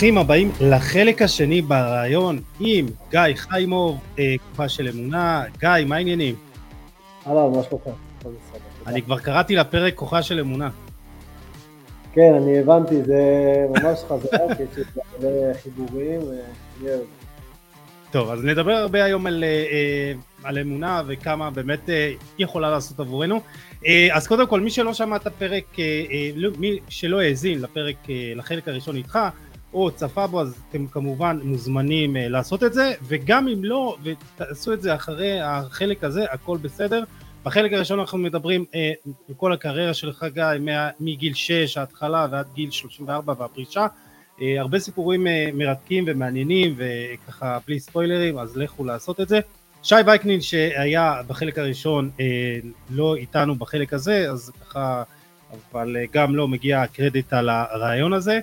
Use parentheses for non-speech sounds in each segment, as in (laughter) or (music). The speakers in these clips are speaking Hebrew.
ברוכים הבאים לחלק השני בריאיון עם גיא חיימוב, אה, קופה של אמונה. גיא, מה העניינים? אהלן, מה שלומך? אני כבר קראתי לפרק כוחה של אמונה. כן, אני הבנתי, זה ממש חזק, יש הרבה חיבורים, אה, טוב, אז נדבר הרבה היום על, אה, על אמונה וכמה באמת היא יכולה לעשות עבורנו. אז קודם כל, מי שלא שמע את הפרק, לא, מי שלא האזין לפרק, לחלק הראשון איתך, או צפה בו, אז אתם כמובן מוזמנים לעשות את זה, וגם אם לא, ותעשו את זה אחרי החלק הזה, הכל בסדר. בחלק הראשון אנחנו מדברים אה, כל הקריירה של חגי, מגיל 6 ההתחלה ועד גיל 34 והפרישה, אה, הרבה סיפורים אה, מרתקים ומעניינים וככה בלי ספוילרים אז לכו לעשות את זה. שי וייקנין שהיה בחלק הראשון אה, לא איתנו בחלק הזה אז ככה אבל אה, גם לא מגיע קרדיט על הרעיון הזה.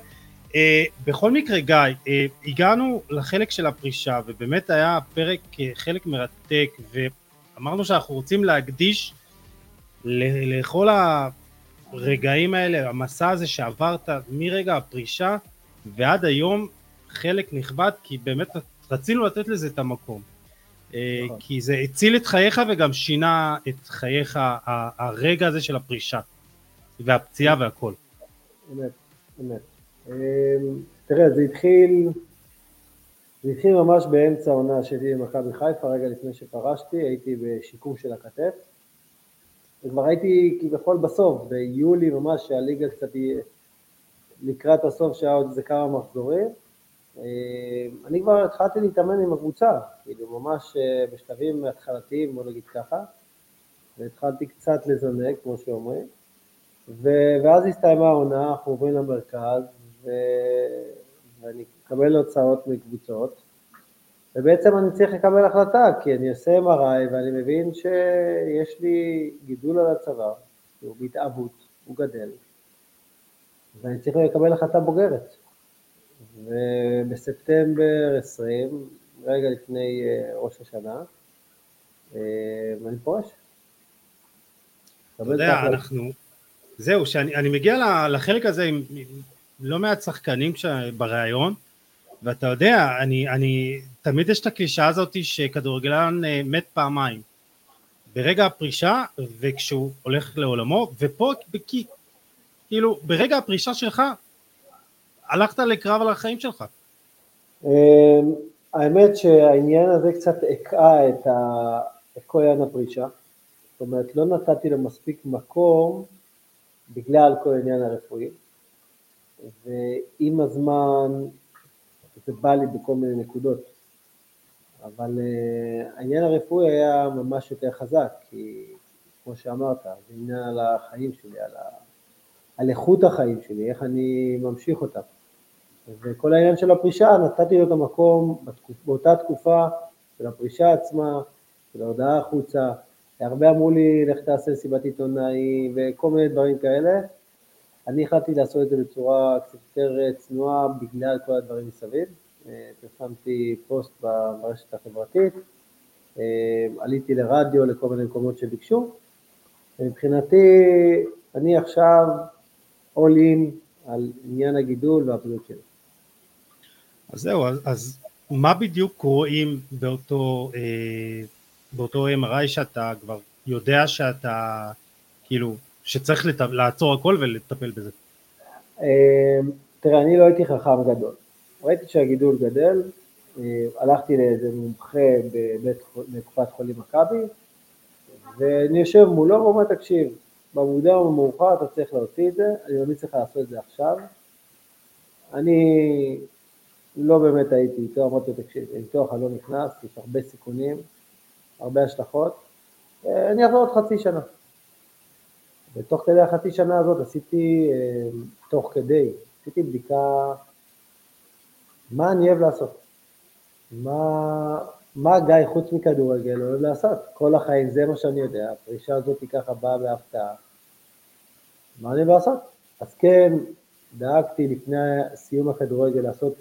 אה, בכל מקרה גיא, אה, הגענו לחלק של הפרישה ובאמת היה פרק אה, חלק מרתק ו... אמרנו שאנחנו רוצים להקדיש לכל הרגעים האלה, המסע הזה שעברת מרגע הפרישה ועד היום חלק נכבד, כי באמת רצינו לתת לזה את המקום. נכון. כי זה הציל את חייך וגם שינה את חייך הרגע הזה של הפרישה והפציעה והכל. אמת, אמת. אה, תראה, זה התחיל זה התחיל ממש באמצע העונה שלי במכבי חיפה, רגע לפני שפרשתי, הייתי בשיקום של הכתף. וכבר הייתי כביכול בסוף, ביולי ממש, שהליגה קצת היא לקראת הסוף, שהיה עוד איזה כמה מחזורים. אה, אני כבר התחלתי להתאמן עם הקבוצה, כאילו ממש אה, בשלבים התחלתיים, בוא נגיד ככה, והתחלתי קצת לזנק, כמו שאומרים. ואז הסתיימה העונה, אנחנו עוברים למרכז, ו... ואני מקבל הוצאות מקבוצות, ובעצם אני צריך לקבל החלטה, כי אני עושה MRI ואני מבין שיש לי גידול על הצוואר, הוא בהתאבות, הוא גדל, ואני צריך לקבל החלטה בוגרת. ובספטמבר 20, רגע לפני אה, ראש השנה, אה, ואני פורש. אתה יודע, אנחנו... זהו, שאני מגיע לחלק הזה עם לא מעט שחקנים בריאיון, ואתה יודע, אני, אני, תמיד יש את הקלישה הזאת שכדורגלן אה, מת פעמיים. ברגע הפרישה וכשהוא הולך לעולמו, ופה כי, כאילו ברגע הפרישה שלך הלכת לקרב על החיים שלך. אמ, האמת שהעניין הזה קצת הקעה את, ה... את כל עניין הפרישה, זאת אומרת לא נתתי לו מספיק מקום בגלל כל העניין הרפואי, ועם הזמן זה בא לי בכל מיני נקודות. אבל uh, העניין הרפואי היה ממש יותר חזק, כי כמו שאמרת, זה עניין על החיים שלי, על, ה... על איכות החיים שלי, איך אני ממשיך אותם. וכל העניין של הפרישה, נתתי לו את המקום בתקופ... באותה תקופה של הפרישה עצמה, של ההודעה החוצה. הרבה אמרו לי, לך תעשה סיבת עיתונאי וכל מיני דברים כאלה. אני החלטתי לעשות את זה בצורה קצת יותר אה, צנועה בגלל כל הדברים מסביב. אה, פרסמתי פוסט ברשת החברתית, אה, עליתי לרדיו לכל מיני מקומות שביקשו. מבחינתי, אני עכשיו all in על עניין הגידול והבריאות שלי. אז זהו, אז, אז מה בדיוק רואים באותו, אה, באותו MRI שאתה כבר יודע שאתה, כאילו, שצריך לת... לעצור הכל ולטפל בזה? אה, תראה, אני לא הייתי חכם גדול. ראיתי שהגידול גדל, אה, הלכתי לאיזה מומחה בקופת חולים מכבי, ואני יושב מולו ואומר, תקשיב, במוקדם או במאוחר אתה צריך להוציא את זה, אני ממליץ לך לעשות את זה עכשיו. אני לא באמת הייתי איתו, אמרתי לו, תקשיב, איתו אני לא נכנס, יש הרבה סיכונים, הרבה השלכות, אה, אני אחזור עוד חצי שנה. ותוך כדי החצי שנה הזאת עשיתי, אה, תוך כדי, עשיתי בדיקה, מה אני אוהב לעשות? מה, מה גיא חוץ מכדורגל אוהב לעשות? כל החיים זה מה שאני יודע, הפרישה הזאת ככה באה בהפתעה. מה אני אוהב לעשות? אז כן, דאגתי לפני סיום הכדורגל לעשות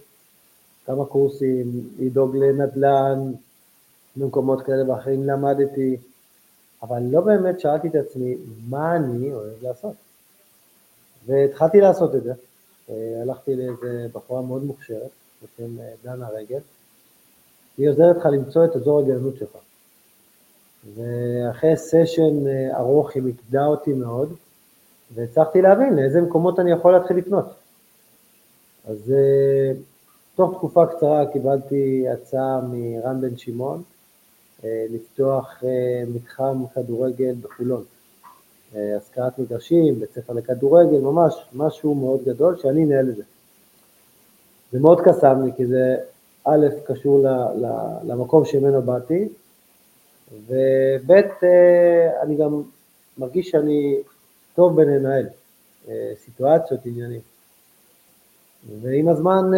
כמה קורסים, לדאוג לנדל"ן, במקומות כאלה ואחרים למדתי, אבל לא באמת שאלתי את עצמי מה אני אוהב לעשות. והתחלתי לעשות את זה, הלכתי לאיזה בחורה מאוד מוכשרת, בשם דנה רגב, היא עוזרת לך למצוא את אזור הגאונות שלך. ואחרי סשן ארוך היא מקדה אותי מאוד, והצלחתי להבין לאיזה מקומות אני יכול להתחיל לקנות. אז תוך תקופה קצרה קיבלתי הצעה מרן בן שמעון לפתוח מתחם כדורגל בחולון. השכרת מגרשים, בית ספר לכדורגל, ממש משהו מאוד גדול שאני אנהל את זה. זה מאוד קסם לי, כי זה א', קשור ל, ל, למקום שממנו באתי, וב', אני גם מרגיש שאני טוב בלנהל סיטואציות, עניינים. ועם הזמן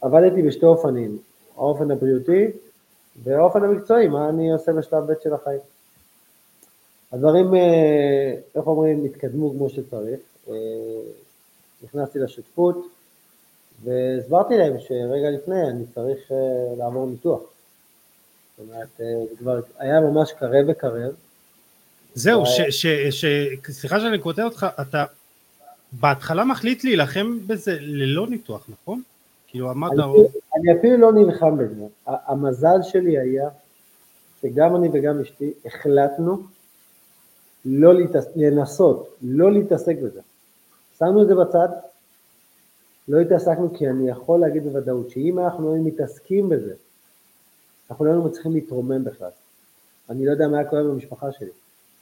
עבדתי בשתי אופנים, האופן הבריאותי והאופן המקצועי, מה אני עושה בשלב ב' של החיים. הדברים, אה, איך אומרים, התקדמו כמו שצריך. אה, נכנסתי לשותפות והסברתי להם שרגע לפני אני צריך אה, לעבור ניתוח. זאת אומרת, זה כבר היה ממש קרב וקרב. זהו, סליחה שאני קוטע אותך, אתה בהתחלה מחליט להילחם בזה ללא ניתוח, נכון? כאילו אמרת... אני אפילו לא נלחם בזה. המזל שלי היה שגם אני וגם אשתי החלטנו לא להתעס... לנסות, לא להתעסק בזה. שמנו את זה בצד, לא התעסקנו כי אני יכול להגיד בוודאות שאם אנחנו היינו מתעסקים בזה, אנחנו לא היינו מצליחים להתרומם בכלל. אני לא יודע מה היה קורה במשפחה שלי.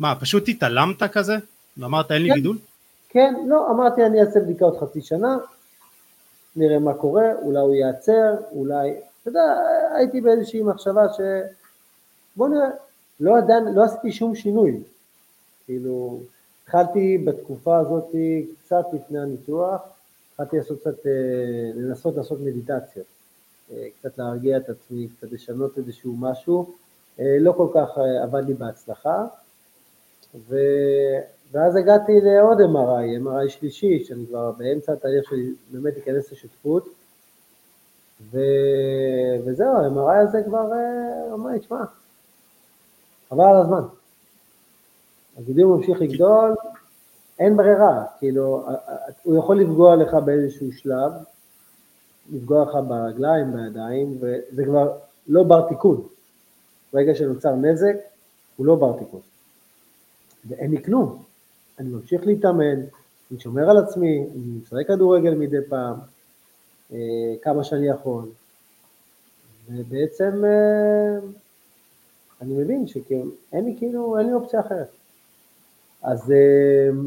מה, פשוט התעלמת כזה? ואמרת אין לי כן, גידול? כן, לא, אמרתי אני אעשה בדיקה עוד חצי שנה, נראה מה קורה, אולי הוא ייעצר, אולי, אתה יודע, הייתי באיזושהי מחשבה ש... בוא נראה, לא עדיין, לא עשיתי שום שינוי, כאילו, התחלתי בתקופה הזאת, קצת לפני הניתוח, התחלתי לעשות קצת, אה, לנסות לעשות מדיטציות, אה, קצת להרגיע את עצמי, קצת לשנות איזשהו משהו, אה, לא כל כך עבד לי בהצלחה, ו... ואז הגעתי לעוד MRI, MRI שלישי, שאני כבר באמצע התהליך שלי באמת אכנס לשותפות, ו... וזהו, ה-MRI הזה כבר אומר לי, תשמע, חבל על הזמן. הגידול ממשיך לגדול, אין ברירה, כאילו, הוא יכול לפגוע לך באיזשהו שלב, לפגוע לך ברגליים, בידיים, וזה כבר לא בר תיקון. ברגע שנוצר נזק, הוא לא בר תיקון. ואין לי כלום. אני ממשיך להתאמן, אני שומר על עצמי, אני משחק כדורגל מדי פעם, אה, כמה שאני יכול, ובעצם אה, אני מבין שאין לי כאילו, אין לי אופציה אחרת. אז, אמ,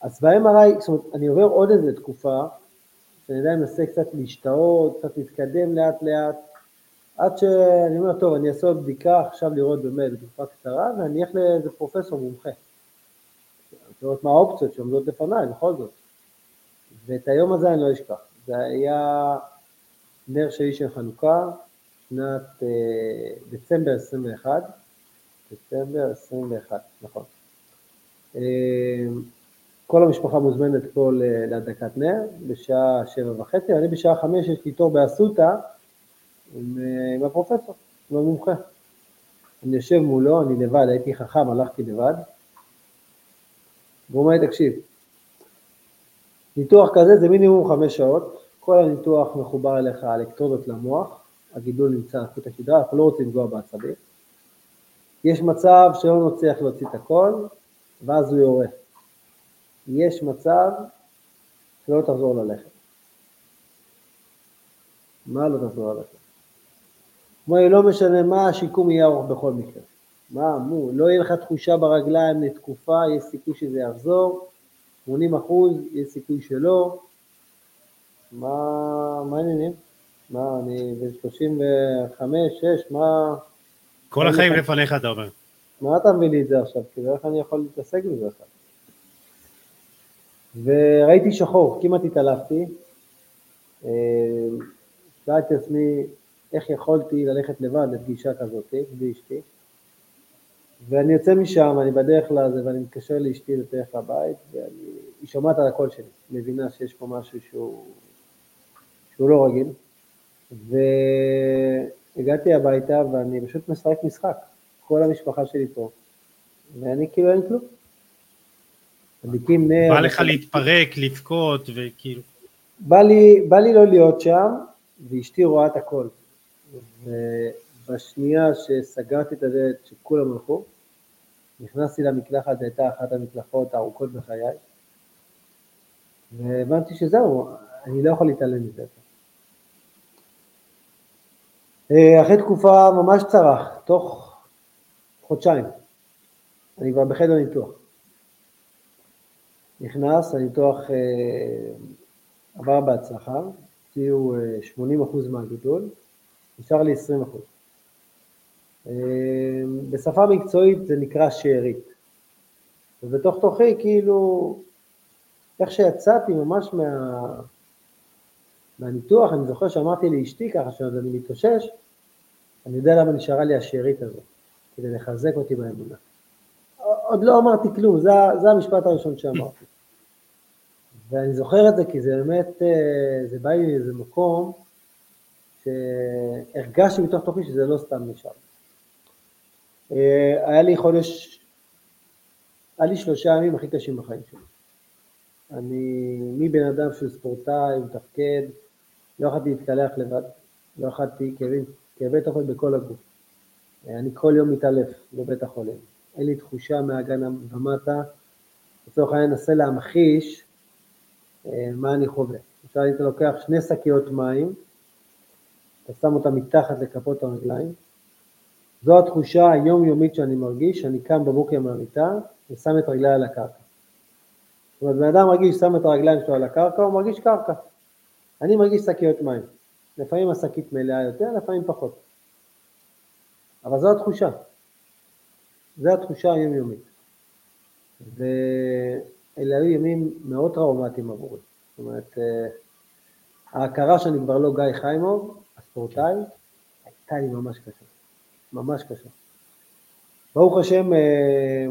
אז ב-MRI, זאת אומרת, אני עובר עוד איזה תקופה, שאני עדיין מנסה קצת להשתאות, קצת להתקדם לאט לאט, עד שאני אומר, טוב, אני אעשה עוד בדיקה עכשיו לראות באמת בתקופה קצרה, ואני אלך לאיזה פרופסור מומחה. לראות מה האופציות שעומדות לפניי, בכל זאת. ואת היום הזה אני לא אשכח. זה היה נר שלי של חנוכה, שנת אה, דצמבר 21, דצמבר 21, נכון. אמ, כל המשפחה מוזמנת פה להדלקת נר בשעה שבע וחצי, אני בשעה חמש יש לי תור באסותא עם, עם הפרופסור, עם המומחה. אני יושב מולו, אני לבד, הייתי חכם, הלכתי לבד, והוא אומר לי, תקשיב, ניתוח כזה זה מינימום חמש שעות, כל הניתוח מחובר אליך אלקטרודות למוח, הגידול נמצא על חוט השדרה, אנחנו לא רוצים לפגוע בעצבים. יש מצב שלא נצליח להוציא את הכל, ואז הוא יורה. יש מצב שלא תחזור ללכת. מה לא תחזור ללכת? כמו לא משנה מה, השיקום יהיה ארוך בכל מקרה. מה, מו, לא יהיה לך תחושה ברגליים לתקופה, יש סיכוי שזה יחזור, 80 אחוז, יש סיכוי שלא. מה, מה העניינים? מה, אני בן 35, 6, מה... כל החיים לפניך אתה אומר. מה אתה מביא לי את זה עכשיו? כאילו, איך אני יכול להתעסק בזה עכשיו? וראיתי שחור, כמעט התעלפתי. אה, שאלתי את עצמי איך יכולתי ללכת לבד לפגישה כזאת, בלי אשתי. ואני יוצא משם, אני בדרך לזה, ואני מתקשר לאשתי בדרך לבית, והיא שומעת על הקול שלי, מבינה שיש פה משהו שהוא, שהוא לא רגיל. והגעתי הביתה ואני פשוט משחק משחק. כל המשפחה שלי פה, ואני כאילו אין כלום. מדליקים נר. בא לך להתפרק, לבכות, וכאילו... בא לי, בא לי לא להיות שם, ואשתי רואה את הכל. ובשנייה שסגרתי את הדלת, שכולם הלכו, נכנסתי למקלחת, זו הייתה אחת המקלחות הארוכות בחיי, והבנתי שזהו, אני לא יכול להתעלם מזה. אה, אחרי תקופה ממש קצרה, תוך חודשיים, אני כבר בחדר ניתוח. נכנס, הניתוח אה, עבר בהצלחה, הוציאו 80% אה, מהגידול, נשאר לי 20%. בשפה מקצועית זה נקרא שארית. ובתוך תוכי, כאילו, איך שיצאתי ממש מה... מהניתוח, אני זוכר שאמרתי לאשתי ככה, שאני מתאושש, אני יודע למה נשארה לי השארית הזאת, כדי לחזק אותי באמונה. עוד לא אמרתי כלום, זה, זה המשפט הראשון שאמרתי. ואני זוכר את זה כי זה באמת, אה, זה בא לי מאיזה מקום שהרגשתי מתוך תוכי שזה לא סתם נשאר. אה, היה לי חודש, היה לי שלושה ימים הכי קשים בחיים שלי. אני מבן אדם שהוא ספורטאי, מתפקד, לא יכולתי להתקלח לבד, לא יכולתי כאבים, כאבי תוכן בכל הגוף. אני כל יום מתעלף בבית החולים. אין לי תחושה מהגן ומטה. לצורך העניין אנסה להמחיש אה, מה אני חווה. עכשיו היית לוקח שני שקיות מים, אתה שם אותם מתחת לכפות הרגליים. זו התחושה היומיומית שאני מרגיש, שאני קם בבוקר מהמיטה ושם את רגליי על הקרקע. זאת אומרת, בן אדם מרגיש, שם את הרגליים שלו על הקרקע, הוא מרגיש קרקע. אני מרגיש שקיות מים. לפעמים השקית מלאה יותר, לפעמים פחות. אבל זו התחושה. זו התחושה היומיומית. ואלה היו ימים מאוד טראומטיים עבורי. זאת אומרת, אה, ההכרה שאני כבר לא גיא חיימוב, הספורטאי, הייתה לי ממש קשה. ממש קשה. ברוך השם, אה,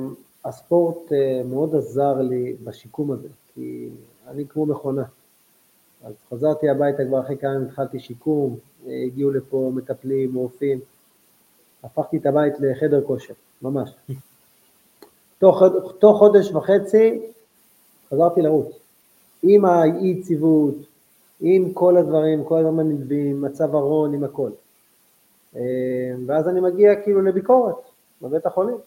הספורט אה, מאוד עזר לי בשיקום הזה, כי אני כמו מכונה. אז חזרתי הביתה כבר אחרי כמה ימים התחלתי שיקום, הגיעו לפה מטפלים, רופאים, הפכתי את הבית לחדר כושר, ממש. (laughs) תוך, תוך חודש וחצי חזרתי לרוץ, עם האי יציבות, עם כל הדברים, כל הדברים הנלווים, מצב ארון, עם הכל. אה, ואז אני מגיע כאילו לביקורת בבית החולים,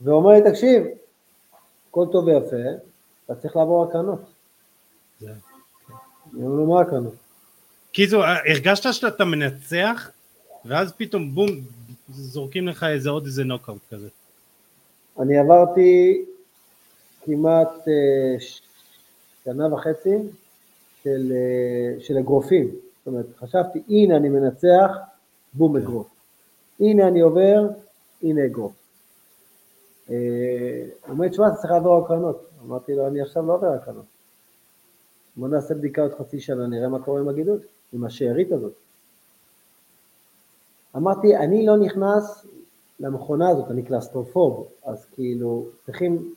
ואומר לי, תקשיב, הכל טוב ויפה, אתה צריך לעבור הקרנות. אני אומר לו, מה הקרנות? קיצור, הרגשת שאתה מנצח, ואז פתאום בום, זורקים לך איזה עוד איזה נוקאוט כזה. אני עברתי כמעט אה, שנה וחצי של, אה, של אגרופים. זאת אומרת, חשבתי, הנה אני מנצח, בום כן. אגרוף. הנה אני עובר, הנה אגרוף. הוא אומר, תשמע, אתה צריך לעבור הקרנות. אמרתי לו, אני עכשיו לא עובר הקרנות. בוא נעשה בדיקה עוד חצי שנה, נראה מה קורה עם הגידול, עם השארית הזאת. אמרתי, אני לא נכנס למכונה הזאת, אני קלסטרופוב, אז כאילו צריכים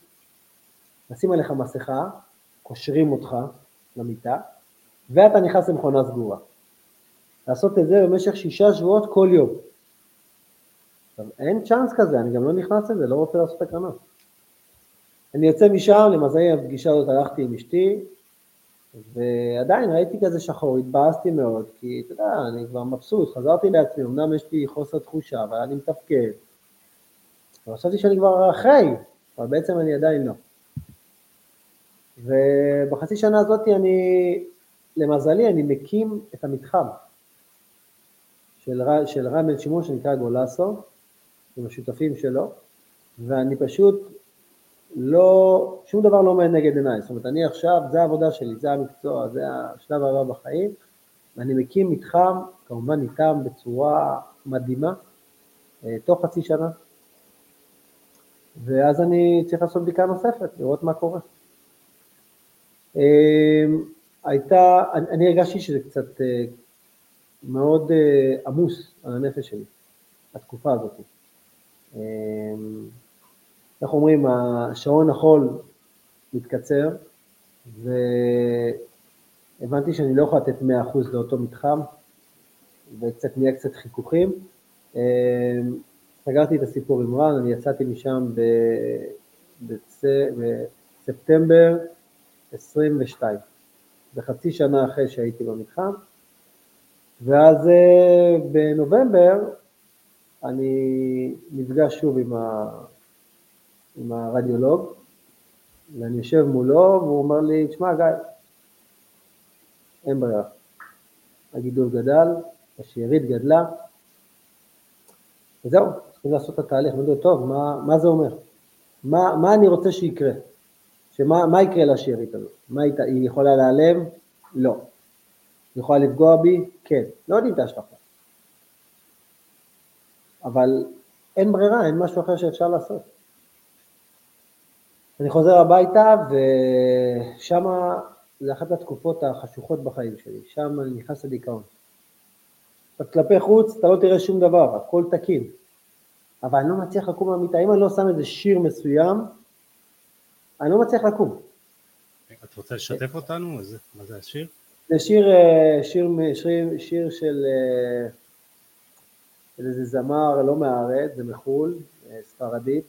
לשים עליך מסכה, קושרים אותך למיטה, ואתה נכנס למכונה סגורה. לעשות את זה במשך שישה שבועות כל יום. עכשיו, אין צ'אנס כזה, אני גם לא נכנס לזה, לא רוצה לעשות הקרנות. אני יוצא משם, למזלי הפגישה הזאת הלכתי עם אשתי, ועדיין ראיתי כזה שחור, התבאסתי מאוד, כי אתה יודע, אני כבר מבסוט, חזרתי לעצמי, אמנם יש לי חוסר תחושה, אבל אני מתפקד. וחשבתי שאני כבר אחרי, אבל בעצם אני עדיין לא. ובחצי שנה הזאת אני, למזלי, אני מקים את המתחם של, של רם בן שמעון שנקרא גולסו, עם השותפים שלו, ואני פשוט לא, שום דבר לא עומד נגד עיניי, זאת אומרת, אני עכשיו, זה העבודה שלי, זה המקצוע, זה השלב הבא בחיים, ואני מקים מתחם, כמובן איתם בצורה מדהימה, אה, תוך חצי שנה, ואז אני צריך לעשות בדיקה נוספת, לראות מה קורה. אה, הייתה, אני, אני הרגשתי שזה קצת אה, מאוד עמוס על הנפש שלי, התקופה הזאת. איך אומרים, השעון החול מתקצר, והבנתי שאני לא יכול לתת 100% לאותו מתחם, וקצת נהיה קצת חיכוכים. אמ, סגרתי את הסיפור עם רן, אני יצאתי משם בדצ... ספטמבר 22. זה חצי שנה אחרי שהייתי במתחם, ואז אה, בנובמבר אני נפגש שוב עם, ה, עם הרדיולוג, ואני יושב מולו, והוא אומר לי, תשמע גיא, אין ברירה. הגידול גדל, השארית גדלה, וזהו, צריכים לעשות את התהליך. אומר, טוב, מה, מה זה אומר? מה, מה אני רוצה שיקרה? שמה מה יקרה לשארית הזאת? מה היא, היא יכולה להיעלם? לא. יכולה לפגוע בי? כן. לא יודעים את ההשלכה. אבל אין ברירה, אין משהו אחר שאפשר לעשות. אני חוזר הביתה ושם זה אחת התקופות החשוכות בחיים שלי, שם אני נכנס לדיכאון. עכשיו כלפי חוץ אתה לא תראה שום דבר, הכל תקין, אבל אני לא מצליח לקום מהמיטה, אם אני לא שם איזה שיר מסוים, אני לא מצליח לקום. אתה רוצה לשתף אותנו? מה זה השיר? זה שיר, אה, שיר, שיר, שיר של, אה, של איזה זמר לא מהארץ, זה מחו"ל, אה, ספרדית,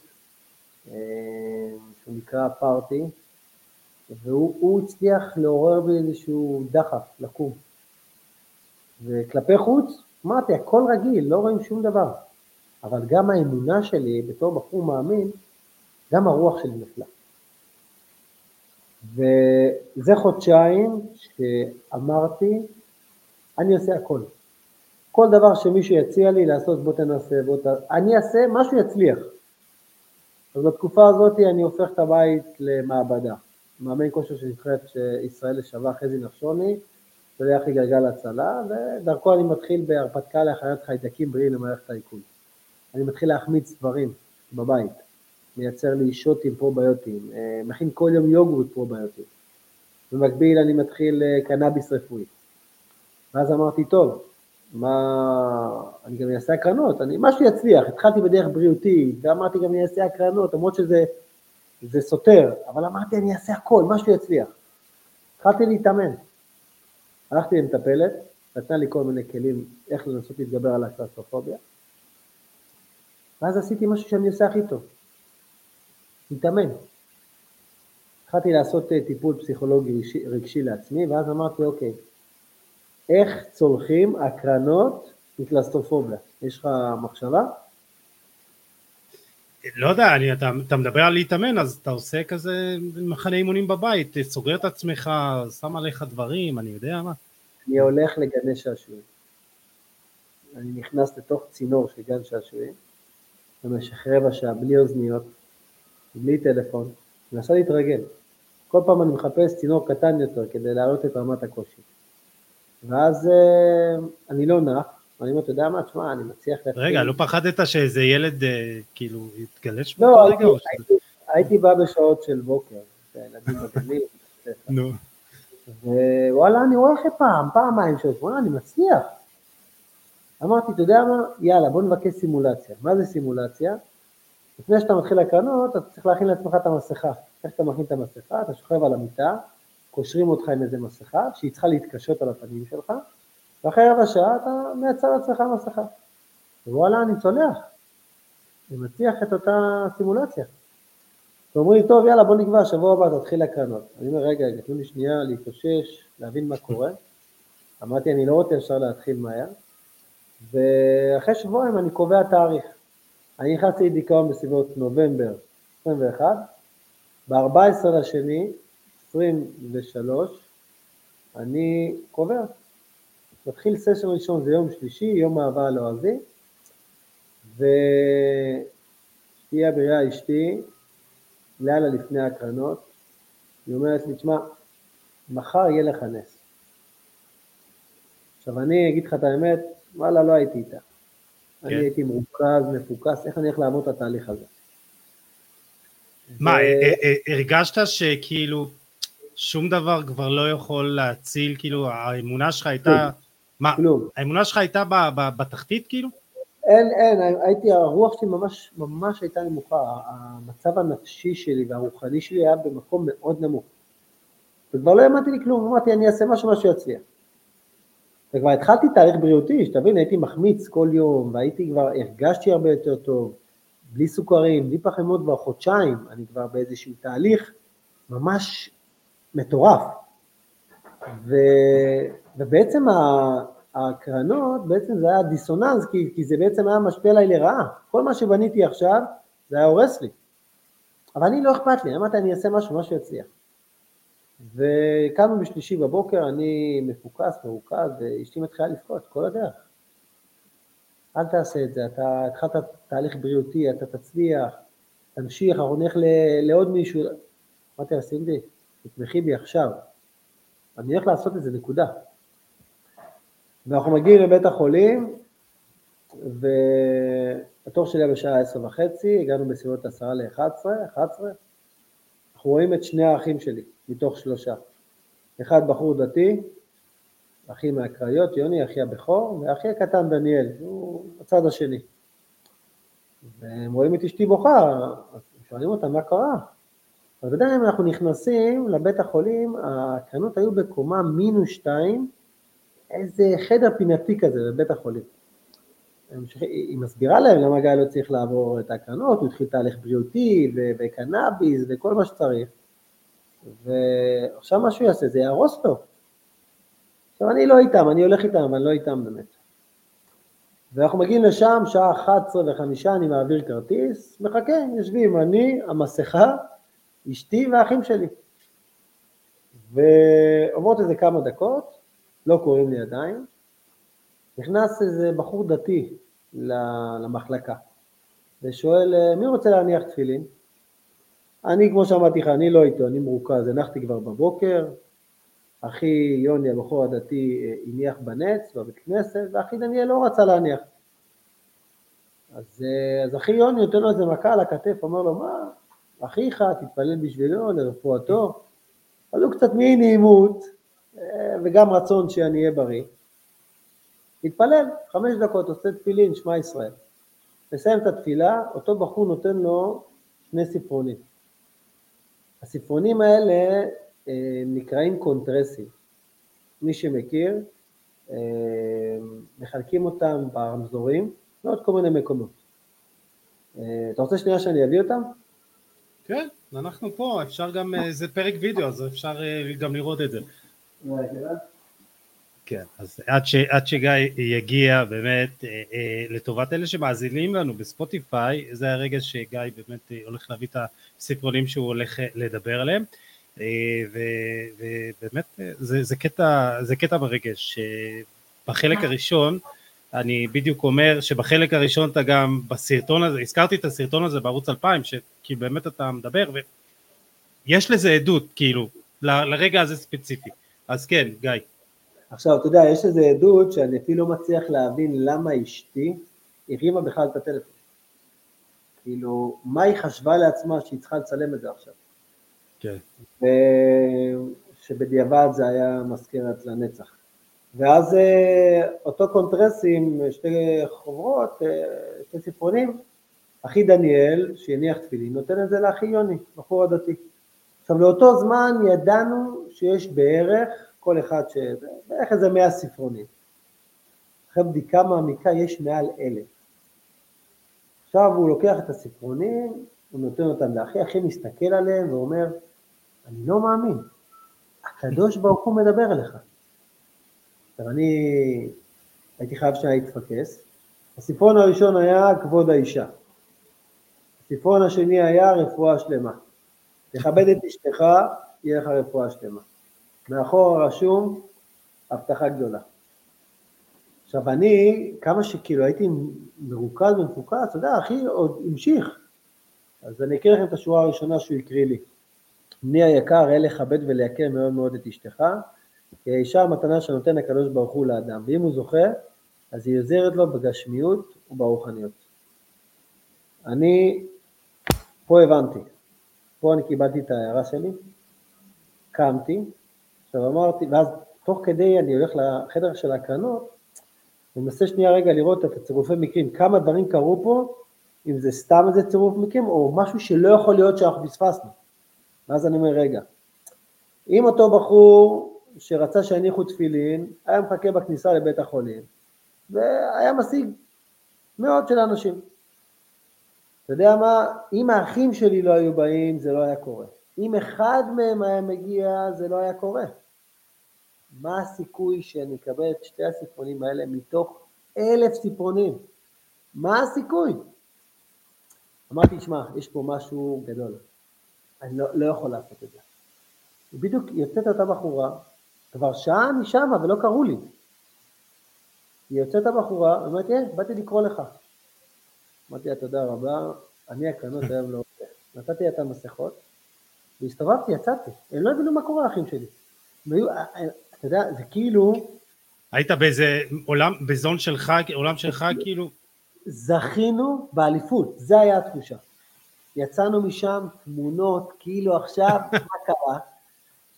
שהוא נקרא פארטי, והוא הצליח לעורר בי איזשהו דחף לקום. וכלפי חוץ, אמרתי, הכל רגיל, לא רואים שום דבר. אבל גם האמונה שלי, בתור בחור מאמין, גם הרוח שלי נפלה. וזה חודשיים שאמרתי, אני עושה הכל. כל דבר שמישהו יציע לי לעשות, בוא תנסה, בוא ת... אני אעשה, משהו יצליח. אז בתקופה הזאת אני הופך את הבית למעבדה. מאמן כושר של נבחרת ישראל לשעבר, חזי נחשוני, שולח לי גלגל הצלה, ודרכו אני מתחיל בהרפתקה להכנת חיידקים בריאים למערכת העיכול. אני מתחיל להחמיץ דברים בבית. מייצר לי שוטים פרוביוטיים, אה, מכין כל יום יוגורט פרוביוטי. במקביל אני מתחיל אה, קנאביס רפואי. ואז אמרתי, טוב, מה, אני גם אעשה הקרנות, אני, משהו יצליח, התחלתי בדרך בריאותית, ואמרתי גם אני אעשה הקרנות, למרות שזה זה סותר, אבל אמרתי אני אעשה הכל, משהו יצליח. התחלתי להתאמן. הלכתי למטפלת, נתנה לי כל מיני כלים איך לנסות להתגבר על הקלסטרופוביה, ואז עשיתי משהו שאני עושה הכי טוב, להתאמן. התחלתי לעשות אה, טיפול פסיכולוגי רגשי, רגשי לעצמי, ואז אמרתי, אוקיי, איך צולחים הקרנות מקלסטרופוביה? יש לך מחשבה? לא יודע, אני, אתה, אתה מדבר על להתאמן, אז אתה עושה כזה מחנה אימונים בבית, סוגר את עצמך, שם עליך דברים, אני יודע מה. אני הולך לגני שעשועים. אני נכנס לתוך צינור של גן שעשועים, במשך רבע שעה, בלי אוזניות, בלי טלפון, מנסה להתרגל. כל פעם אני מחפש צינור קטן יותר כדי להעלות את רמת הקושי. ואז אה, אני לא נח, ואני אומר, אתה יודע מה, תשמע, אני מצליח להתחיל. רגע, לא פחדת שאיזה ילד אה, כאילו יתגלש לא, באותו רגע? הייתי, הייתי בא בשעות של בוקר, ילדים בגליל. (laughs) נו. ווואלה, אני רואה אחרי פעם, פעמיים, שלוש, וואלה, אני מצליח. אמרתי, אתה יודע מה, יאללה, בוא נבקש סימולציה. מה זה סימולציה? לפני שאתה מתחיל הקרנות, אתה צריך להכין לעצמך את המסכה. איך אתה מכין את המסכה? אתה שוכב על המיטה, קושרים אותך עם איזה מסכה, שהיא צריכה להתקשות על הפנים שלך, ואחרי רבע שעה אתה מייצר לעצמך מסכה. ווואלה, אני צולח. אני מצליח את אותה סימולציה. ואומרים לי, טוב, יאללה, בוא נקבע, שבוע הבא תתחיל הקרנות. אני אומר, רגע, רגע, תנו לי שנייה להתאושש, להבין מה קורה. אמרתי, אני לא רוצה ישר להתחיל מהר. ואחרי שבועיים אני קובע תאריך. אני נכנסתי לדיכאון בסביבות נובמבר 21, ב-14 לשני, 23, אני קובע. מתחיל סשן ראשון, זה יום שלישי, יום אהבה הלועזי, ושתהיה בריאה אשתי, לילה לפני הקרנות, היא אומרת לי, תשמע, מחר יהיה לך נס. עכשיו אני אגיד לך את האמת, וואלה, לא הייתי איתה. כן. אני הייתי מרוכז, מפוקס, איך אני הולך לעמוד את התהליך הזה. מה, ו... אה, אה, הרגשת שכאילו שום דבר כבר לא יכול להציל, כאילו האמונה שלך הייתה, מה. האמונה שלך הייתה בתחתית כאילו? אין, אין, הייתי, הרוח שלי ממש, ממש הייתה נמוכה, המצב הנפשי שלי והרוחני שלי היה במקום מאוד נמוך. וכבר לא האמנתי לי כלום, אמרתי אני אעשה משהו, משהו יצליח. וכבר התחלתי תהליך בריאותי, שתבין, הייתי מחמיץ כל יום, והייתי כבר, הרגשתי הרבה יותר טוב, בלי סוכרים, בלי פחמימות כבר חודשיים, אני כבר באיזשהו תהליך ממש מטורף. ו, ובעצם הקרנות, בעצם זה היה דיסוננס, כי, כי זה בעצם היה משפיע עליי לרעה. כל מה שבניתי עכשיו, זה היה הורס לי. אבל אני לא אכפת לי, אמרתי אני אעשה משהו, משהו יצליח. וקמנו בשלישי בבוקר, אני מפוקס, מרוכז, ואשתי מתחילה לבכות כל הדרך. אל תעשה את זה, אתה התחלת תהליך בריאותי, אתה תצליח, תמשיך, אנחנו נלך לעוד מישהו. אמרתי לה, סינדי, תתמכי בי עכשיו, אני הולך לעשות את זה, נקודה. ואנחנו מגיעים לבית החולים, והתור שלי היה בשעה עשר וחצי, הגענו בסביבות עשרה לאחת עשרה, אחת עשרה, אנחנו רואים את שני האחים שלי, מתוך שלושה. אחד בחור דתי, אחי מהקריות, יוני, אחי הבכור, ואחי הקטן דניאל, הוא בצד השני. והם רואים את אשתי בוכה, אז שואלים אותם מה קרה. אז בינתיים אנחנו נכנסים לבית החולים, הקרנות היו בקומה מינוס שתיים, איזה חדר פינתי כזה בבית החולים. היא מסבירה להם למה גיא לא צריך לעבור את ההקרנות, הוא התחיל תהליך בריאותי וקנאביס וכל מה שצריך, ועכשיו מה שהוא יעשה זה יהרוס לו. עכשיו אני לא איתם, אני הולך איתם, אבל אני לא איתם באמת. ואנחנו מגיעים לשם, שעה 11 וחמישה, אני מעביר כרטיס, מחכה, יושבים אני, המסכה, אשתי והאחים שלי. ועוברות איזה כמה דקות, לא קוראים לי עדיין, נכנס איזה בחור דתי למחלקה, ושואל, מי רוצה להניח תפילין? אני, כמו שאמרתי לך, אני לא איתו, אני מרוכז, הנחתי כבר בבוקר, אחי יוני, הבחור הדתי, הניח בנץ, בבית כנסת, ואחי דניאל לא רצה להניח. אז, אז אחי יוני נותן לו איזה מכה על הכתף, אומר לו, מה, אחיך, תתפלל בשבילו, לרפואתו. אז הוא קצת מאי נעימות, וגם רצון שאני אהיה בריא. התפלל, חמש דקות, עושה תפילין, שמע ישראל. מסיים את התפילה, אותו בחור נותן לו שני ספרונים. הספרונים האלה אה, נקראים קונטרסים. מי שמכיר, אה, מחלקים אותם ברמזורים, ועוד כל מיני מקומות. אה, אתה רוצה שנייה שאני אביא אותם? כן, אנחנו פה, אפשר גם, זה פרק וידאו, אז אפשר גם לראות את זה. כן, אז עד, ש, עד שגיא יגיע באמת אה, לטובת אלה שמאזינים לנו בספוטיפיי, זה הרגע שגיא באמת הולך להביא את הספרונים שהוא הולך לדבר עליהם. אה, ובאמת זה, זה, קטע, זה קטע מרגש, בחלק הראשון אני בדיוק אומר שבחלק הראשון אתה גם בסרטון הזה, הזכרתי את הסרטון הזה בערוץ 2000, שכאילו באמת אתה מדבר ויש לזה עדות כאילו ל, לרגע הזה ספציפי, אז כן גיא. עכשיו אתה יודע יש לזה עדות שאני אפילו לא מצליח להבין למה אשתי הרימה בכלל את הטלפון, כאילו מה היא חשבה לעצמה שהיא צריכה לצלם את זה עכשיו כן. שבדיעבד זה היה מזכרת לנצח. ואז אה, אותו קונטרס עם שתי חוברות, אה, שתי ספרונים, אחי דניאל, שהניח תפילין, נותן את זה לאחי יוני, בחור הדתי. עכשיו לאותו זמן ידענו שיש בערך, כל אחד ש... בערך איזה מאה ספרונים. אחרי בדיקה מעמיקה יש מעל אלף. עכשיו הוא לוקח את הספרונים, הוא נותן אותם לאחי, אחי מסתכל עליהם ואומר, אני לא מאמין, הקדוש ברוך הוא מדבר אליך. עכשיו אני הייתי חייב שנייה להתפקס, הספרון הראשון היה כבוד האישה, הספרון השני היה רפואה שלמה, תכבד את אשתך, יהיה לך רפואה שלמה. מאחור רשום הבטחה גדולה. עכשיו אני, כמה שכאילו הייתי מרוכז ומפוקס, אתה יודע, אחי עוד המשיך. אז אני אקריא לכם את השורה הראשונה שהוא הקריא לי. בני היקר, אל לכבד ולייקר מאוד מאוד את אשתך, כי האישה המתנה שנותן הקדוש ברוך הוא לאדם, ואם הוא זוכה, אז היא עוזרת לו בגשמיות וברוחניות. אני, פה הבנתי, פה אני קיבלתי את ההערה שלי, קמתי, עכשיו אמרתי, ואז תוך כדי אני הולך לחדר של ההקרנות, ומנסה שנייה רגע לראות את הצירופי מקרים, כמה דברים קרו פה, אם זה סתם איזה צירוף מקרים, או משהו שלא יכול להיות שאנחנו פספסנו. ואז אני אומר, רגע, אם אותו בחור שרצה שיניחו תפילין, היה מחכה בכניסה לבית החולים, והיה משיג מאות של אנשים. אתה יודע מה, אם האחים שלי לא היו באים, זה לא היה קורה. אם אחד מהם היה מגיע, זה לא היה קורה. מה הסיכוי שאני אקבל את שתי הספרונים האלה מתוך אלף ספרונים? מה הסיכוי? אמרתי, שמע, יש פה משהו גדול, אני לא, לא יכול לעשות את זה. בדיוק יוצאת אותה בחורה, כבר שעה אני שמה ולא קראו לי. היא יוצאת הבחורה, אמרתי, אה, באתי לקרוא לך. אמרתי לה, תודה רבה, אני הקרנות היום לא רוצה. נתתי את המסכות, והסתובבתי, יצאתי. הם לא הבינו מה קורה, האחים שלי. והיו, אתה יודע, זה כאילו... היית באיזה עולם, בזון שלך, עולם שלך כאילו? זכינו באליפות, זה היה התחושה. יצאנו משם תמונות, כאילו עכשיו, (laughs) מה קרה?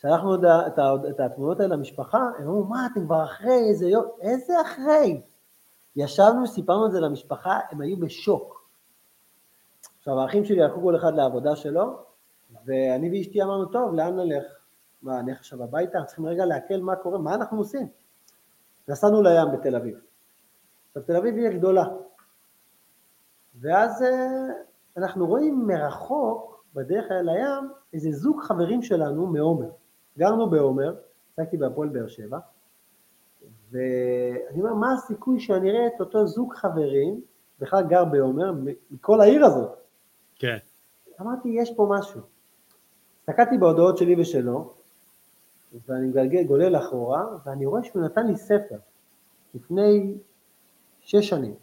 שלחנו את, את, את התמונות האלה למשפחה, הם אמרו, מה, אתם כבר אחרי, איזה יום, איזה אחרי? ישבנו, סיפרנו את זה למשפחה, הם היו בשוק. עכשיו, האחים שלי הלכו כל אחד לעבודה שלו, ואני ואשתי אמרנו, טוב, לאן נלך? מה, נלך עכשיו הביתה? צריכים רגע לעכל מה קורה, מה אנחנו עושים? נסענו לים בתל אביב. עכשיו, תל אביב היא גדולה. ואז אה, אנחנו רואים מרחוק, בדרך אל הים, איזה זוג חברים שלנו מעומר. גרנו בעומר, עסקתי בהפועל באר שבע, ואני אומר, מה הסיכוי שאני אראה את אותו זוג חברים, בכלל גר בעומר, מכל העיר הזאת. כן. אמרתי, יש פה משהו. הסתכלתי בהודעות שלי ושלו, ואני מגלגל, גולל אחורה, ואני רואה שהוא נתן לי ספר, לפני שש שנים.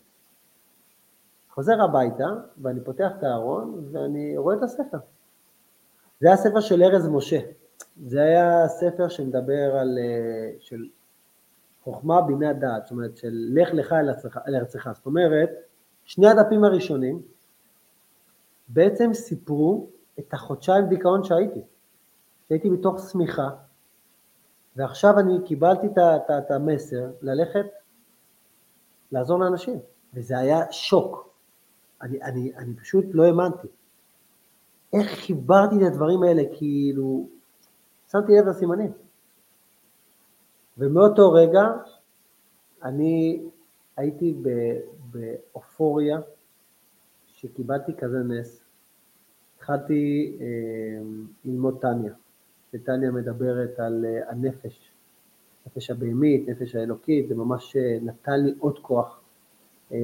חוזר הביתה, ואני פותח את הארון, ואני רואה את הספר. זה היה ספר של ארז משה. זה היה ספר שמדבר על, אה, של חוכמה, בינה, דעת, זאת אומרת של לך לך אל ארצך, זאת אומרת, שני הדפים הראשונים בעצם סיפרו את החודשיים דיכאון שהייתי, שהייתי בתוך שמיכה, ועכשיו אני קיבלתי את המסר ללכת לעזור לאנשים, וזה היה שוק, אני, אני, אני פשוט לא האמנתי. איך חיברתי את הדברים האלה, כאילו, שמתי לב לסימנים. ומאותו רגע אני הייתי באופוריה שקיבלתי כזה נס. התחלתי אה, ללמוד טניה, שטניה מדברת על אה, הנפש, נפש הבהמית, נפש האלוקית, זה ממש אה, נתן לי עוד כוח. אה,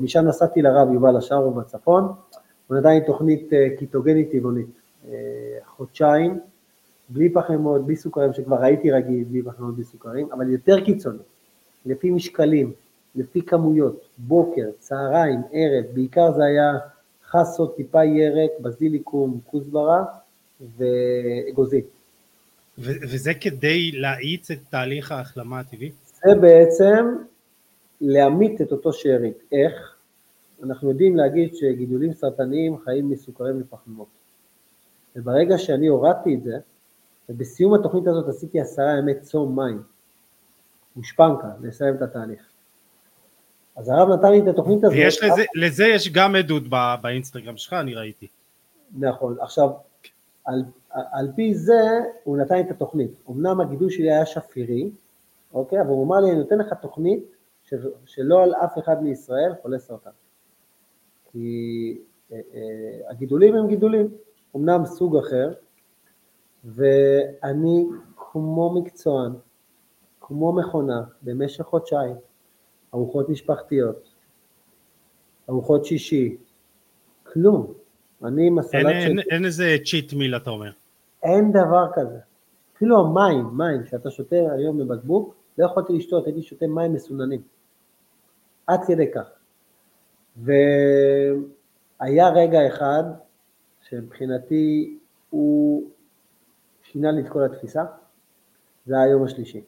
משם נסעתי לרב יובל השארו בצפון, הוא לי תוכנית קיטוגנית טבעונית. חודשיים בלי פחמות, בלי סוכרים, שכבר הייתי רגיל בלי פחמות, בלי סוכרים, אבל יותר קיצוני, לפי משקלים, לפי כמויות, בוקר, צהריים, ערב, בעיקר זה היה חסות, טיפה ירק, בזיליקום, כוסברה ואגוזי. וזה כדי להאיץ את תהליך ההחלמה הטבעי? זה בעצם להמית את אותו שארית. איך? אנחנו יודעים להגיד שגידולים סרטניים חיים מסוכרים לפחמות. וברגע שאני הורדתי את זה, ובסיום התוכנית הזאת עשיתי עשרה ימי צום מים, גושפנקה, לסיים את התהליך. אז הרב נתן לי את התוכנית הזאת. ויש לזה, לזה יש גם עדות באינסטגרם שלך, אני ראיתי. נכון, עכשיו, על, על פי זה הוא נתן לי את התוכנית. אמנם הגידול שלי היה שפירי, אוקיי, אבל הוא אמר לי, אני נותן לך תוכנית של, שלא על אף אחד מישראל חולה סרטן. כי אה, אה, הגידולים הם גידולים, אמנם סוג אחר, ואני כמו מקצוען, כמו מכונה, במשך חודשיים, ארוחות משפחתיות, ארוחות שישי, כלום. אני עם הסלט אין, אין, אין איזה צ'יט מיל אתה אומר. אין דבר כזה. אפילו המים, מים, שאתה שותה היום בבקבוק, לא יכולתי לשתות, הייתי שותה מים מסוננים. עד כדי כך. והיה רגע אחד שמבחינתי הוא שינה לי את כל התפיסה, זה היה היום השלישי.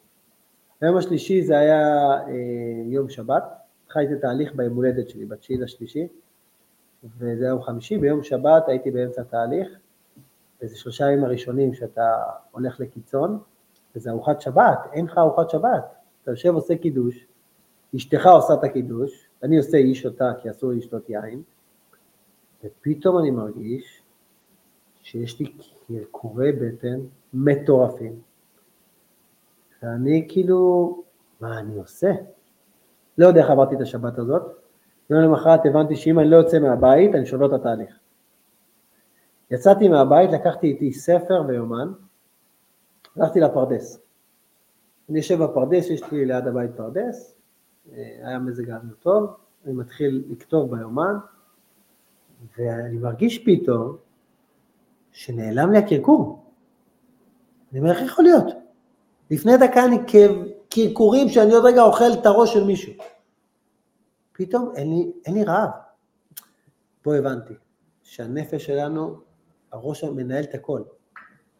היום השלישי זה היה אה, יום שבת, התחלתי את התהליך ביום הולדת שלי, בתשיעי לשלישי, וזה יום חמישי, ביום שבת הייתי באמצע התהליך, וזה שלושה ימים הראשונים שאתה הולך לקיצון, וזה ארוחת שבת, אין לך ארוחת שבת, אתה יושב עושה קידוש, אשתך עושה את הקידוש, אני עושה איש אותה כי אסור לי לשתות יין, ופתאום אני מרגיש שיש לי קרקורי בטן מטורפים. ואני כאילו, מה אני עושה? לא יודע איך עברתי את השבת הזאת. יום למחרת הבנתי שאם אני לא יוצא מהבית, אני שובר את התהליך. יצאתי מהבית, לקחתי איתי ספר ויומן, הלכתי לפרדס. אני יושב בפרדס, יש לי ליד הבית פרדס, אה, היה מזג האוויר טוב, אני מתחיל לכתוב ביומן, ואני מרגיש פתאום שנעלם לי הקרקור. אני אומר, איך יכול להיות? לפני דקה אני קרקורים שאני עוד רגע אוכל את הראש של מישהו. פתאום אין לי, אין לי רעב. פה הבנתי שהנפש שלנו, הראש מנהל את הכל.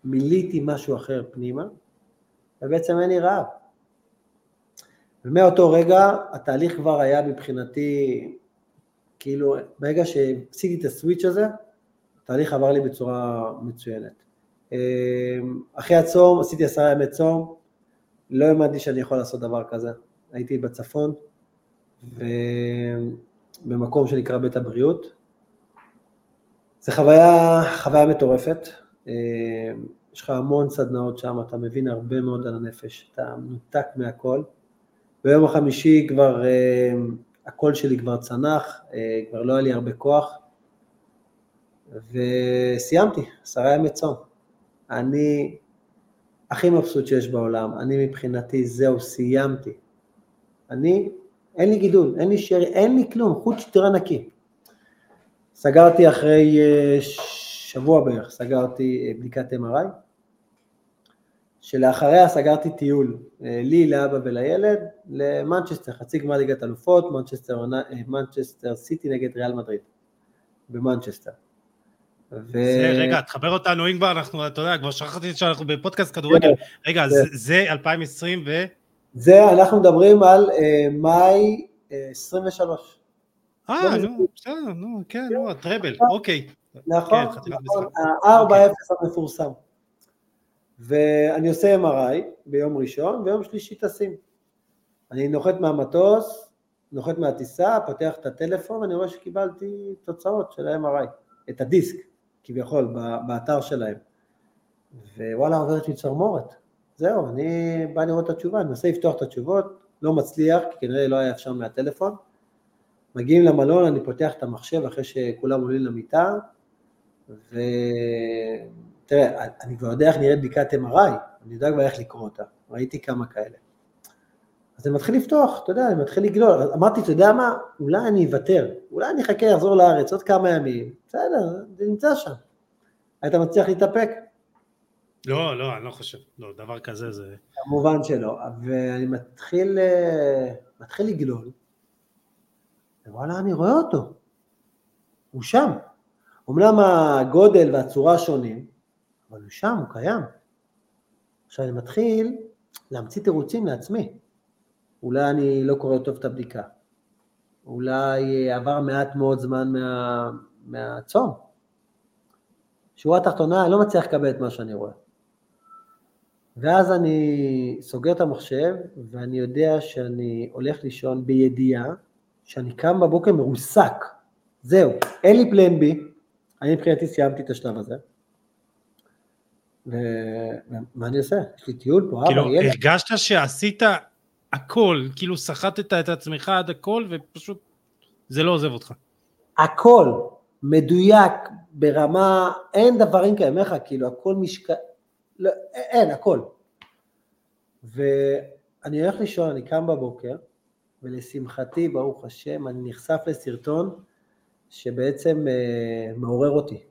מילאתי משהו אחר פנימה, ובעצם אין לי רעב. ומאותו רגע התהליך כבר היה מבחינתי, כאילו, ברגע שעשיתי את הסוויץ' הזה, התהליך עבר לי בצורה מצוינת. אמ, אחרי הצום, עשיתי עשרה ימי צום, לא האמנתי שאני יכול לעשות דבר כזה. הייתי בצפון, ובמקום שנקרא בית הבריאות. זו חוויה, חוויה מטורפת. אמ, יש לך המון סדנאות שם, אתה מבין הרבה מאוד על הנפש, אתה מנותק מהכל. ביום החמישי כבר, אמ, הקול שלי כבר צנח, אה, כבר לא היה לי הרבה כוח, וסיימתי, עשרה ימי צום. אני הכי מבסוט שיש בעולם, אני מבחינתי, זהו, סיימתי. אני, אין לי גידול, אין לי שרי, אין לי כלום, חוץ שתראה נקי. סגרתי אחרי אה, שבוע בערך, סגרתי אה, בדיקת MRI, שלאחריה סגרתי טיול, אה, לי, לאבא ולילד, למנצ'סטר, חצי גמר ליגת אלופות, מנצ'סטר, מנצ'סטר סיטי נגד ריאל מדריד, במנצ'סטר. ו... זה, רגע, תחבר אותנו, אם כבר אנחנו, אתה יודע, כבר שכחתי שאנחנו בפודקאסט כדורגל. כן, רגע, כן. זה, זה 2020 ו... זה, אנחנו מדברים על uh, מאי uh, 23. אה, נו, בסדר, נו, כן, נו, הטראבל, אוקיי. נכון, נכון, ה-4-0 אוקיי. המפורסם. ואני עושה MRI ביום ראשון, ויום שלישי טסים. אני נוחת מהמטוס, נוחת מהטיסה, פותח את הטלפון, ואני רואה שקיבלתי תוצאות של ה-MRI, את הדיסק. כביכול, באתר שלהם. ווואלה, עוברת לי צרמורת. זהו, אני בא לראות את התשובה, אני מנסה לפתוח את התשובות, לא מצליח, כי כנראה לא היה אפשר מהטלפון. מגיעים למלון, אני פותח את המחשב אחרי שכולם עולים למיטה, ותראה, אני כבר יודע איך נראית בדיקת MRI, אני יודע כבר איך לקרוא אותה, ראיתי כמה כאלה. אז אני מתחיל לפתוח, אתה יודע, אני מתחיל לגלול. אמרתי, אתה יודע מה, אולי אני אוותר, אולי אני אחכה לחזור לארץ עוד כמה ימים, בסדר, זה נמצא שם. היית מצליח להתאפק? לא, לא, אני לא חושב, לא, דבר כזה זה... כמובן שלא, ואני מתחיל, אה, מתחיל לגלול, ווואלה, אני רואה אותו, הוא שם. אמנם הגודל והצורה שונים, אבל הוא שם, הוא קיים. עכשיו אני מתחיל להמציא תירוצים לעצמי. אולי אני לא קורא טוב את הבדיקה, אולי עבר מעט מאוד זמן מה, מהצום. שורה תחתונה, אני לא מצליח לקבל את מה שאני רואה. ואז אני סוגר את המחשב, ואני יודע שאני הולך לישון בידיעה שאני קם בבוקר מרוסק. זהו, אין לי פלן בי, אני מבחינתי סיימתי את השלב הזה. ומה אני עושה? יש לי טיול פה, כאילו, אבא, ילד. כאילו, הרגשת שעשית הכל, כאילו סחטת את עצמך עד הכל ופשוט זה לא עוזב אותך. הכל, מדויק, ברמה, אין דברים כאלה, לך, כאילו הכל משקע, לא, אין, הכל. ואני הולך לישון, אני קם בבוקר, ולשמחתי, ברוך השם, אני נחשף לסרטון שבעצם אה, מעורר אותי.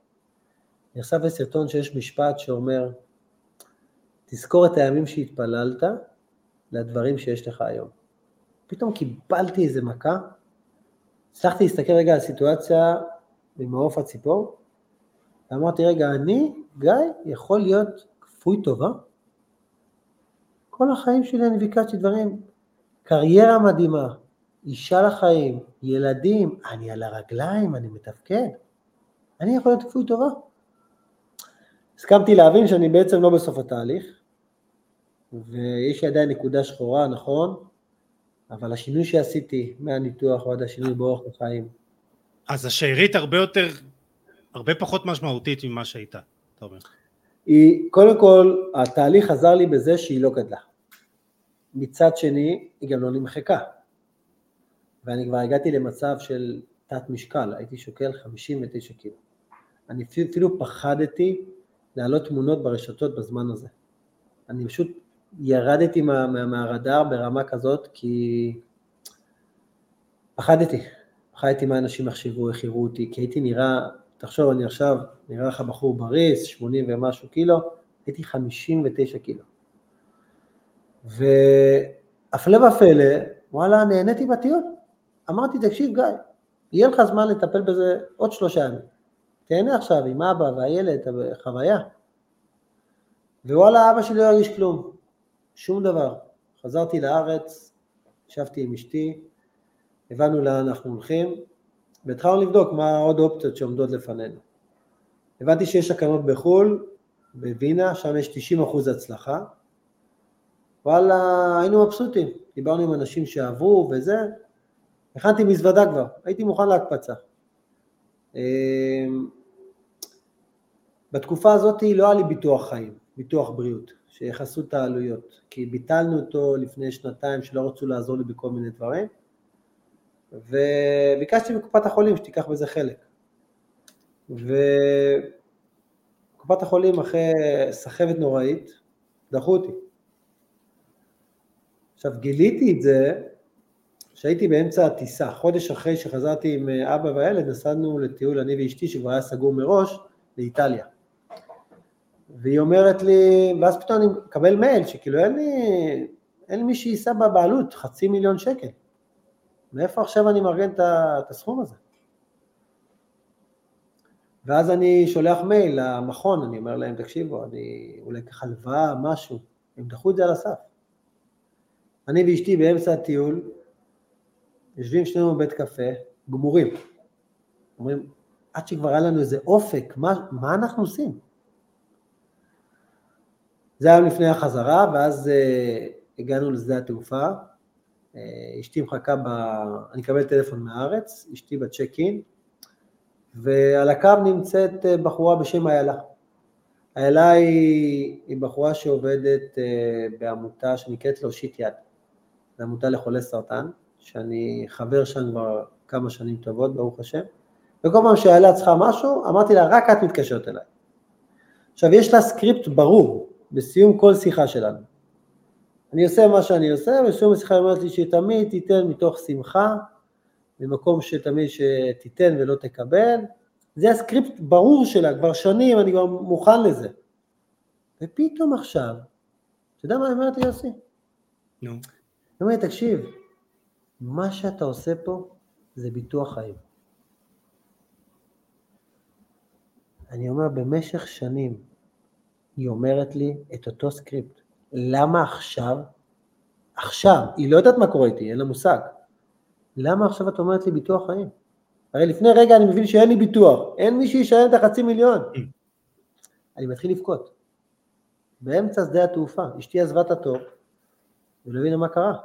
נחשף לסרטון שיש משפט שאומר, תזכור את הימים שהתפללת, לדברים שיש לך היום. פתאום קיבלתי איזה מכה, הצלחתי להסתכל רגע על הסיטואציה ממעוף הציפור, ואמרתי, רגע, אני, גיא, יכול להיות כפוי טובה? כל החיים שלי אני ביקשתי דברים, קריירה מדהימה, אישה לחיים, ילדים, אני על הרגליים, אני מתפקד, אני יכול להיות כפוי טובה. הסכמתי להבין שאני בעצם לא בסוף התהליך, ויש לי עדיין נקודה שחורה, נכון, אבל השינוי שעשיתי מהניתוח ועד השינוי באורח החיים. אז השארית הרבה יותר, הרבה פחות משמעותית ממה שהייתה, אתה אומר. היא, קודם כל, התהליך עזר לי בזה שהיא לא גדלה. מצד שני, היא גם לא נמחקה. ואני כבר הגעתי למצב של תת משקל, הייתי שוקל 59 קילו. אני אפילו פחדתי להעלות תמונות ברשתות בזמן הזה. אני פשוט ירדתי מה, מה, מהרדאר ברמה כזאת, כי פחדתי. פחדתי מה אנשים יחשבו, איך יראו אותי, כי הייתי נראה, תחשוב, אני עכשיו נראה לך בחור בריס, 80 ומשהו קילו, הייתי 59 קילו. והפלא ופלא, וואלה, נהניתי בטיול. אמרתי, תקשיב גיא, יהיה לך זמן לטפל בזה עוד שלושה ימים. תהנה עכשיו עם אבא והילד, חוויה. ווואלה, אבא שלי לא הרגיש כלום, שום דבר. חזרתי לארץ, ישבתי עם אשתי, הבנו לאן אנחנו הולכים, והתחלנו לבדוק מה עוד אופציות שעומדות לפנינו. הבנתי שיש הקנות בחו"ל, בווינה, שם יש 90% הצלחה. וואלה, היינו מבסוטים, דיברנו עם אנשים שעברו וזה, הכנתי מזוודה כבר, הייתי מוכן להקפצה. אמ, בתקופה הזאת לא היה לי ביטוח חיים, ביטוח בריאות, שיכסו את העלויות, כי ביטלנו אותו לפני שנתיים שלא רצו לעזור לי בכל מיני דברים, וביקשתי מקופת החולים שתיקח בזה חלק. וקופת החולים אחרי סחבת נוראית, דחו אותי. עכשיו גיליתי את זה שהייתי באמצע הטיסה, חודש אחרי שחזרתי עם אבא והילד, נסענו לטיול אני ואשתי שכבר היה סגור מראש, לאיטליה. והיא אומרת לי, ואז פתאום אני מקבל מייל שכאילו אין לי, אין לי מי שייסע בבעלות, חצי מיליון שקל. מאיפה עכשיו אני מארגן את הסכום הזה? ואז אני שולח מייל למכון, אני אומר להם, תקשיבו, אני אולי אקח הלוואה, משהו, הם דחו את זה על הסף. אני ואשתי באמצע הטיול, יושבים שנינו בבית קפה, גמורים. אומרים, עד שכבר היה לנו איזה אופק, מה, מה אנחנו עושים? זה היה לפני החזרה, ואז uh, הגענו לשדה התעופה, uh, אשתי מחכה ב... אני אקבל טלפון מהארץ, אשתי בצ'ק אין, ועל הקו נמצאת uh, בחורה בשם איילה. איילה היא, היא בחורה שעובדת uh, בעמותה שנקראת להושיט יד, זו עמותה לחולי סרטן, שאני חבר שם כבר כמה שנים טובות, ברוך השם, וכל פעם שאיילה צריכה משהו, אמרתי לה, רק את מתקשרת אליי. עכשיו, יש לה סקריפט ברור, בסיום כל שיחה שלנו. אני עושה מה שאני עושה, ובסיום השיחה היא אומרת לי שתמיד תיתן מתוך שמחה, במקום שתמיד שתיתן ולא תקבל. זה הסקריפט ברור שלה, כבר שנים, אני כבר מוכן לזה. ופתאום עכשיו, אתה יודע מה היא אומרת לי, יוסי? נו. היא אומרת, תקשיב, מה שאתה עושה פה זה ביטוח חיים. אני אומר, במשך שנים היא אומרת לי את אותו סקריפט. למה עכשיו, עכשיו, היא לא יודעת מה קורה איתי, אין לה מושג. למה עכשיו את אומרת לי ביטוח חיים? הרי לפני רגע אני מבין שאין לי ביטוח, אין מי שישלם את החצי מיליון. (clears throat) אני מתחיל לבכות. באמצע שדה התעופה, אשתי עזבה את התור, ולא הבינה מה קרה.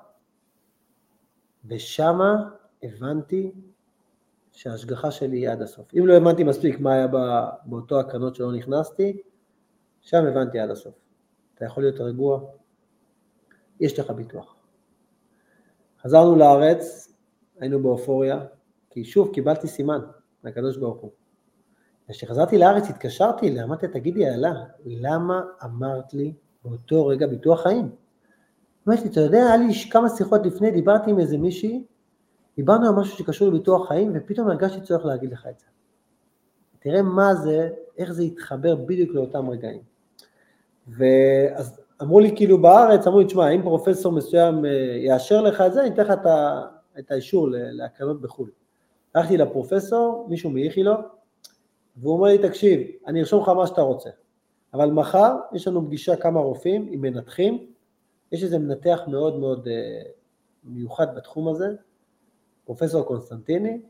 ושמה הבנתי שההשגחה שלי היא עד הסוף. אם לא הבנתי מספיק מה היה באותו הקרנות שלא נכנסתי, שם הבנתי עד הסוף. אתה יכול להיות רגוע, יש לך ביטוח. חזרנו לארץ, היינו באופוריה, כי שוב קיבלתי סימן מהקדוש ברוך הוא. כשחזרתי לארץ התקשרתי אמרתי, תגידי, אלה, למה אמרת לי באותו רגע ביטוח חיים? אמרתי, אתה יודע, היה לי כמה שיחות לפני, דיברתי עם איזה מישהי, דיברנו על משהו שקשור לביטוח חיים, ופתאום הרגשתי צורך להגיד לך את זה. תראה מה זה, איך זה התחבר בדיוק לאותם רגעים. ואז אמרו לי כאילו בארץ, אמרו לי, תשמע, אם פרופסור מסוים אה, יאשר לך את זה, אני אתן לך את האישור להקרנות בחו"ל. הלכתי לפרופסור, מישהו מאיכילוב, והוא אומר לי, תקשיב, אני ארשום לך מה שאתה רוצה, אבל מחר יש לנו פגישה כמה רופאים עם מנתחים, יש איזה מנתח מאוד מאוד אה, מיוחד בתחום הזה, פרופסור קונסטנטיני,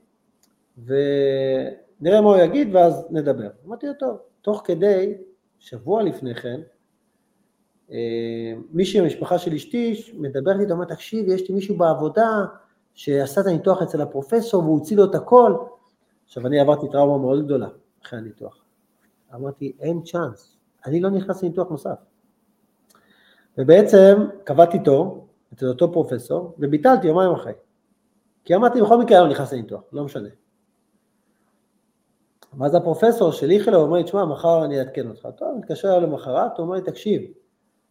ונראה מה הוא יגיד ואז נדבר. אמרתי לו, טוב, תוך כדי, שבוע לפני כן, אה, מישהי מהמשפחה של אשתי מדברת איתו, אומר, תקשיב, יש לי מישהו בעבודה שעשה את הניתוח אצל הפרופסור והוא הוציא לו את הכל. עכשיו, אני עברתי טראומה מאוד גדולה אחרי הניתוח. אמרתי, אין צ'אנס, אני לא נכנס לניתוח נוסף. ובעצם קבעתי תור אצל אותו פרופסור, וביטלתי יומיים אחרי. כי אמרתי, בכל מקרה אני לא נכנס לניתוח, לא משנה. ואז הפרופסור של איכילוב אומר לי, תשמע, מחר אני אעדכן אותך. טוב, מתקשר אליו למחרת, הוא אומר לי, תקשיב,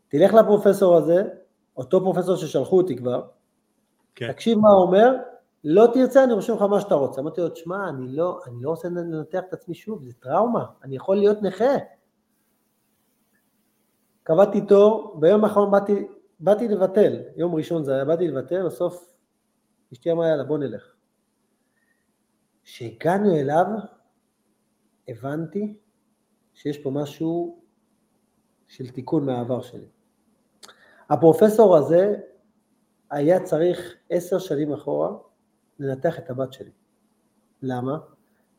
תלך לפרופסור הזה, אותו פרופסור ששלחו אותי כבר, כן. תקשיב מה הוא אומר, לא תרצה, אני רושם לך מה שאתה רוצה. אמרתי לו, תשמע, אני לא, אני לא רוצה לנתח את עצמי שוב, זה טראומה, אני יכול להיות נכה. קבעתי תור, ביום האחרון באתי, באתי לבטל, יום ראשון זה היה, באתי לבטל, בסוף אשתי אמרה, יאללה, בוא נלך. כשהגענו אליו, הבנתי שיש פה משהו של תיקון מהעבר שלי. הפרופסור הזה היה צריך עשר שנים אחורה לנתח את הבת שלי. למה?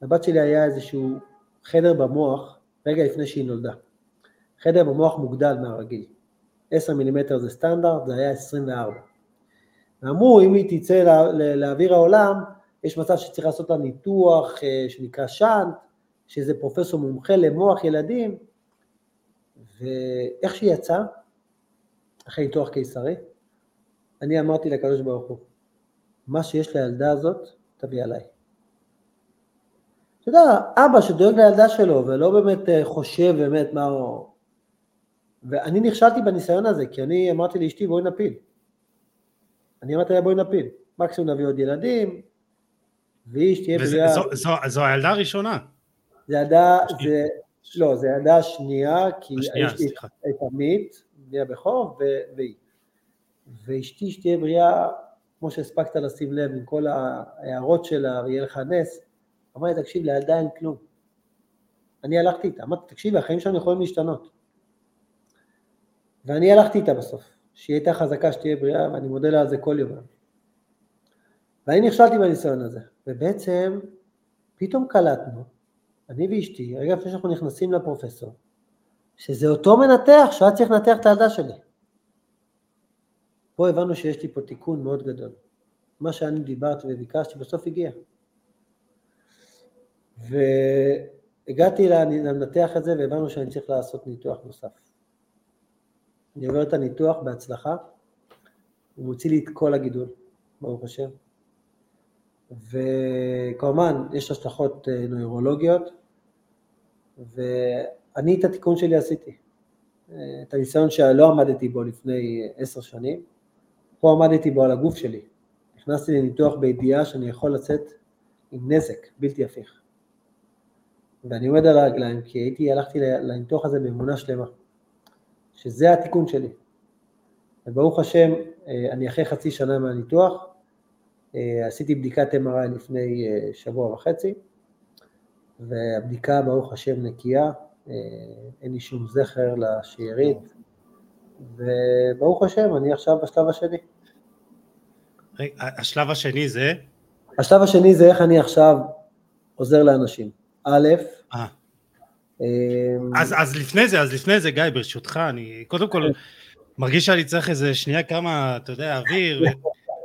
לבת שלי היה איזשהו חדר במוח רגע לפני שהיא נולדה. חדר במוח מוגדל מהרגיל. 10 מילימטר זה סטנדרט, זה היה 24. ואמרו, אם היא תצא לא, לאוויר העולם, יש מצב שצריך לעשות לה ניתוח אה, שנקרא שאנט, שזה פרופסור מומחה למוח ילדים, ואיך שהיא יצאה, אחרי ניתוח קיסרי, אני אמרתי לקדוש ברוך הוא, מה שיש לילדה הזאת, תביא עליי. אתה יודע, אבא שדואג לילדה שלו ולא באמת אה, חושב באמת מה הוא... ואני נכשלתי בניסיון הזה, כי אני אמרתי לאשתי בואי נפיל. אני אמרתי לה בואי נפיל. מקסימום נביא עוד ילדים, והיא שתהיה בריאה... זו, זו, זו הילדה הראשונה. זה ילדה, זה... לא, זה ילדה השנייה, כי יש לי את עמית, בני הבכור, והיא. ואשתי שתהיה בריאה, כמו שהספקת לשים לב, עם כל ההערות שלה, ויהיה לך נס, אמרה לי, תקשיב, לילדה אין כלום. אני הלכתי איתה, אמרתי, תקשיבי, החיים שלנו יכולים להשתנות. ואני הלכתי איתה בסוף, שהיא הייתה חזקה, שתהיה בריאה, ואני מודה לה על זה כל יום. ואני נכשלתי בניסיון הזה, ובעצם פתאום קלטנו, אני ואשתי, רגע לפני שאנחנו נכנסים לפרופסור, שזה אותו מנתח שהיה צריך לנתח את הילדה שלי. פה הבנו שיש לי פה תיקון מאוד גדול. מה שאני דיברתי וביקשתי בסוף הגיע. והגעתי לנתח את זה והבנו שאני צריך לעשות ניתוח נוסף. אני עובר את הניתוח בהצלחה, הוא מוציא לי את כל הגידול, ברוך השם. וכמובן, יש השלכות אה, נוירולוגיות, ואני את התיקון שלי עשיתי. אה, את הניסיון שלא עמדתי בו לפני עשר שנים, פה עמדתי בו על הגוף שלי. נכנסתי לניתוח בידיעה שאני יכול לצאת עם נזק בלתי הפיך. ואני עומד על הרגליים כי הייתי, הלכתי לניתוח הזה באמונה שלמה, שזה התיקון שלי. וברוך השם, אה, אני אחרי חצי שנה מהניתוח, אה, עשיתי בדיקת MRI לפני אה, שבוע וחצי, והבדיקה ברוך השם נקייה, אין לי שום זכר לשארית, וברוך השם, אני עכשיו בשלב השני. השלב השני זה? השלב השני זה איך אני עכשיו עוזר לאנשים. א', אה. אמ, אז, אז לפני זה, אז לפני זה, גיא, ברשותך, אני קודם כל מרגיש שאני צריך איזה שנייה כמה, אתה יודע, אוויר.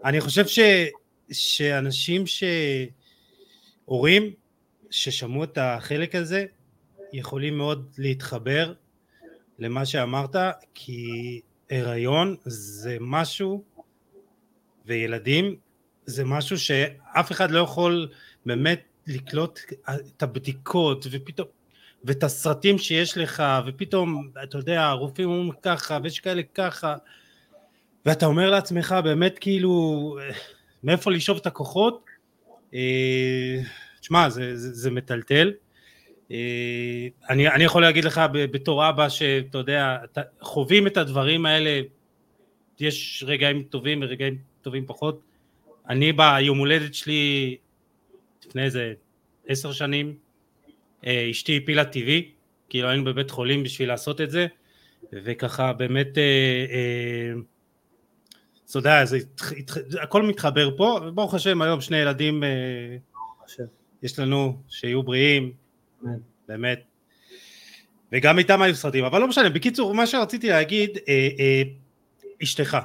אני חושב ש, שאנשים ש... הורים ששמעו את החלק הזה, יכולים מאוד להתחבר למה שאמרת, כי הריון זה משהו, וילדים זה משהו שאף אחד לא יכול באמת לקלוט את הבדיקות, ופתאום, ואת הסרטים שיש לך, ופתאום, אתה יודע, הרופאים אומרים ככה, ויש כאלה ככה, ואתה אומר לעצמך באמת כאילו, מאיפה לשאוב את הכוחות, אה, תשמע, זה, זה, זה מטלטל. אה, אני, אני יכול להגיד לך בתור אבא שאתה יודע, חווים את הדברים האלה, יש רגעים טובים ורגעים טובים פחות. אני ביום הולדת שלי לפני איזה עשר שנים, אשתי הפילה טבעי, כאילו היינו בבית חולים בשביל לעשות את זה, וככה באמת, אה, אתה יודע, הכל מתחבר פה, וברוך השם היום שני ילדים יש לנו, שיהיו בריאים, באמת. וגם איתם היו סרטים, אבל לא משנה, בקיצור, מה שרציתי להגיד, אה, אה, אשתך,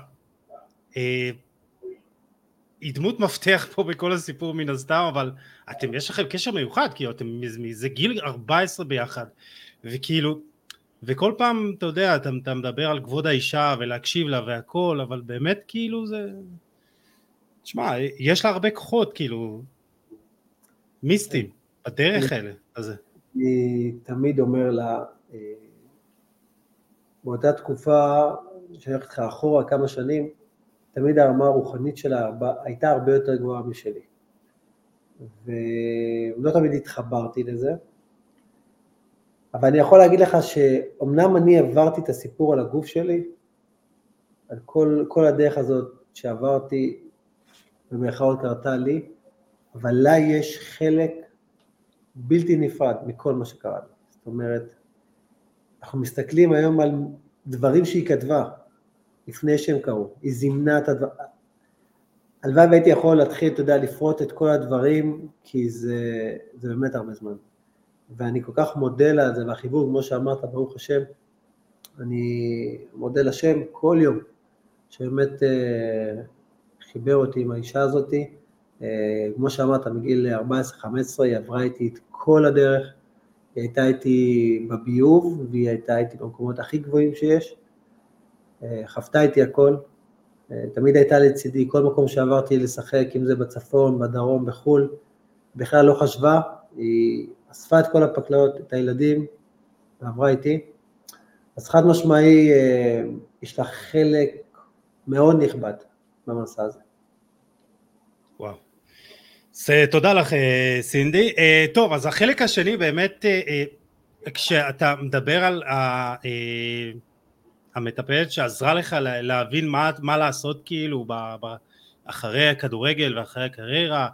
אה, היא דמות מפתח פה בכל הסיפור מן הסתם, אבל אתם, יש לכם קשר מיוחד, כאילו אתם זה גיל 14 ביחד, וכאילו, וכל פעם, אתה יודע, אתה, אתה מדבר על כבוד האישה ולהקשיב לה והכל, אבל באמת כאילו זה... תשמע, יש לה הרבה כוחות, כאילו, מיסטיים, בדרך האלה. הזה. אני תמיד אומר לה, אה, באותה תקופה, שאני הולך איתך אחורה כמה שנים, תמיד הרמה הרוחנית שלה הייתה הרבה יותר גבוהה משלי. ולא תמיד התחברתי לזה, אבל אני יכול להגיד לך שאומנם אני עברתי את הסיפור על הגוף שלי, על כל, כל הדרך הזאת שעברתי, במירכאות קרתה לי, אבל לה יש חלק בלתי נפרד מכל מה שקרה לי. זאת אומרת, אנחנו מסתכלים היום על דברים שהיא כתבה לפני שהם קרו, היא זימנה את הדברים, הלוואי והייתי יכול להתחיל, אתה יודע, לפרוט את כל הדברים, כי זה, זה באמת הרבה זמן. ואני כל כך מודה לה על זה, והחיבור, כמו שאמרת, ברוך השם, אני מודה לשם כל יום, שבאמת אה, חיבר אותי עם האישה הזאתי. אה, כמו שאמרת, מגיל 14-15 היא עברה איתי את כל הדרך, היא הייתה איתי בביוב, והיא הייתה איתי במקומות הכי גבוהים שיש, חוותה איתי הכל, אה, תמיד הייתה לצידי, כל מקום שעברתי לשחק, אם זה בצפון, בדרום, בחו"ל, בכלל לא חשבה, היא אספה את כל הפקלאות, את הילדים, ועברה איתי. אז חד משמעי, אה, יש לה חלק מאוד נכבד במסע הזה. וואו. אז תודה לך סינדי. טוב, אז החלק השני באמת, כשאתה מדבר על המטפלת שעזרה לך להבין מה, מה לעשות כאילו ב, ב, אחרי הכדורגל ואחרי הקריירה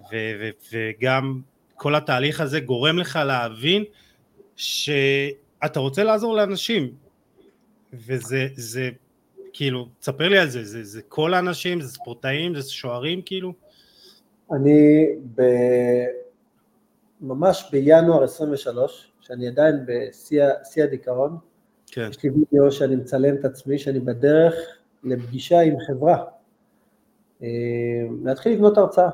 ו, ו, וגם כל התהליך הזה גורם לך להבין שאתה רוצה לעזור לאנשים וזה זה כאילו, תספר לי על זה, זה, זה כל האנשים, זה ספורטאים, זה שוערים כאילו? אני ב... ממש בינואר 23, שאני עדיין בשיא הדיכאון, כן. יש לי וידאו שאני מצלם את עצמי, שאני בדרך לפגישה עם חברה. אה, להתחיל לבנות הרצאה.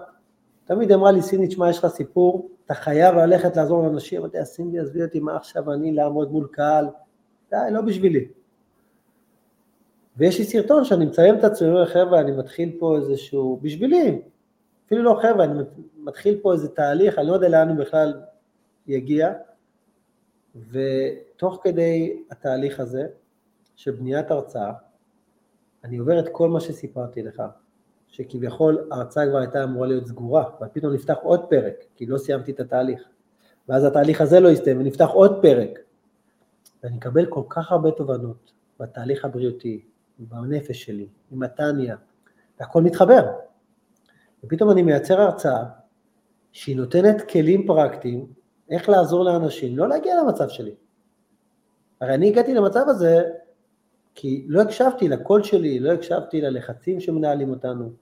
תמיד אמרה לי, סיני, תשמע, יש לך סיפור, אתה חייב ללכת לעזור לאנשים. אמרתי, סיני, עזבי אותי, מה עכשיו אני לעמוד מול קהל? די, לא בשבילי. ויש לי סרטון שאני מצלם את עצמי, אומר, חבר'ה, אני מתחיל פה איזשהו, בשבילי, אפילו לא חבר'ה, אני מתחיל פה איזה תהליך, אני לא יודע לאן הוא בכלל יגיע, ותוך כדי התהליך הזה של בניית הרצאה, אני עובר את כל מה שסיפרתי לך, שכביכול ההרצאה כבר הייתה אמורה להיות סגורה, אבל פתאום נפתח עוד פרק, כי לא סיימתי את התהליך. ואז התהליך הזה לא יסתיים, ונפתח עוד פרק. ואני אקבל כל כך הרבה תובנות בתהליך הבריאותי, בנפש שלי, עם מתניה, והכל מתחבר. ופתאום אני מייצר הרצאה שהיא נותנת כלים פרקטיים איך לעזור לאנשים לא להגיע למצב שלי. הרי אני הגעתי למצב הזה כי לא הקשבתי לקול שלי, לא הקשבתי ללחצים שמנהלים אותנו.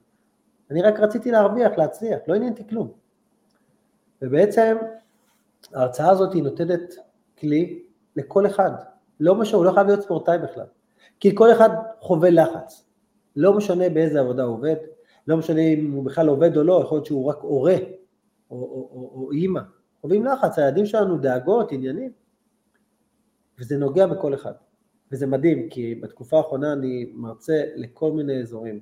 אני רק רציתי להרוויח, להצליח, לא עניין אותי כלום. ובעצם ההרצאה הזאת היא נותנת כלי לכל אחד. לא משנה, הוא לא חייב להיות ספורטאי בכלל. כי כל אחד חווה לחץ. לא משנה באיזה עבודה הוא עובד, לא משנה אם הוא בכלל עובד או לא, יכול להיות שהוא רק הורה או, או, או, או אימא. חווים לחץ, הילדים שלנו דאגות, עניינים, וזה נוגע בכל אחד. וזה מדהים, כי בתקופה האחרונה אני מרצה לכל מיני אזורים,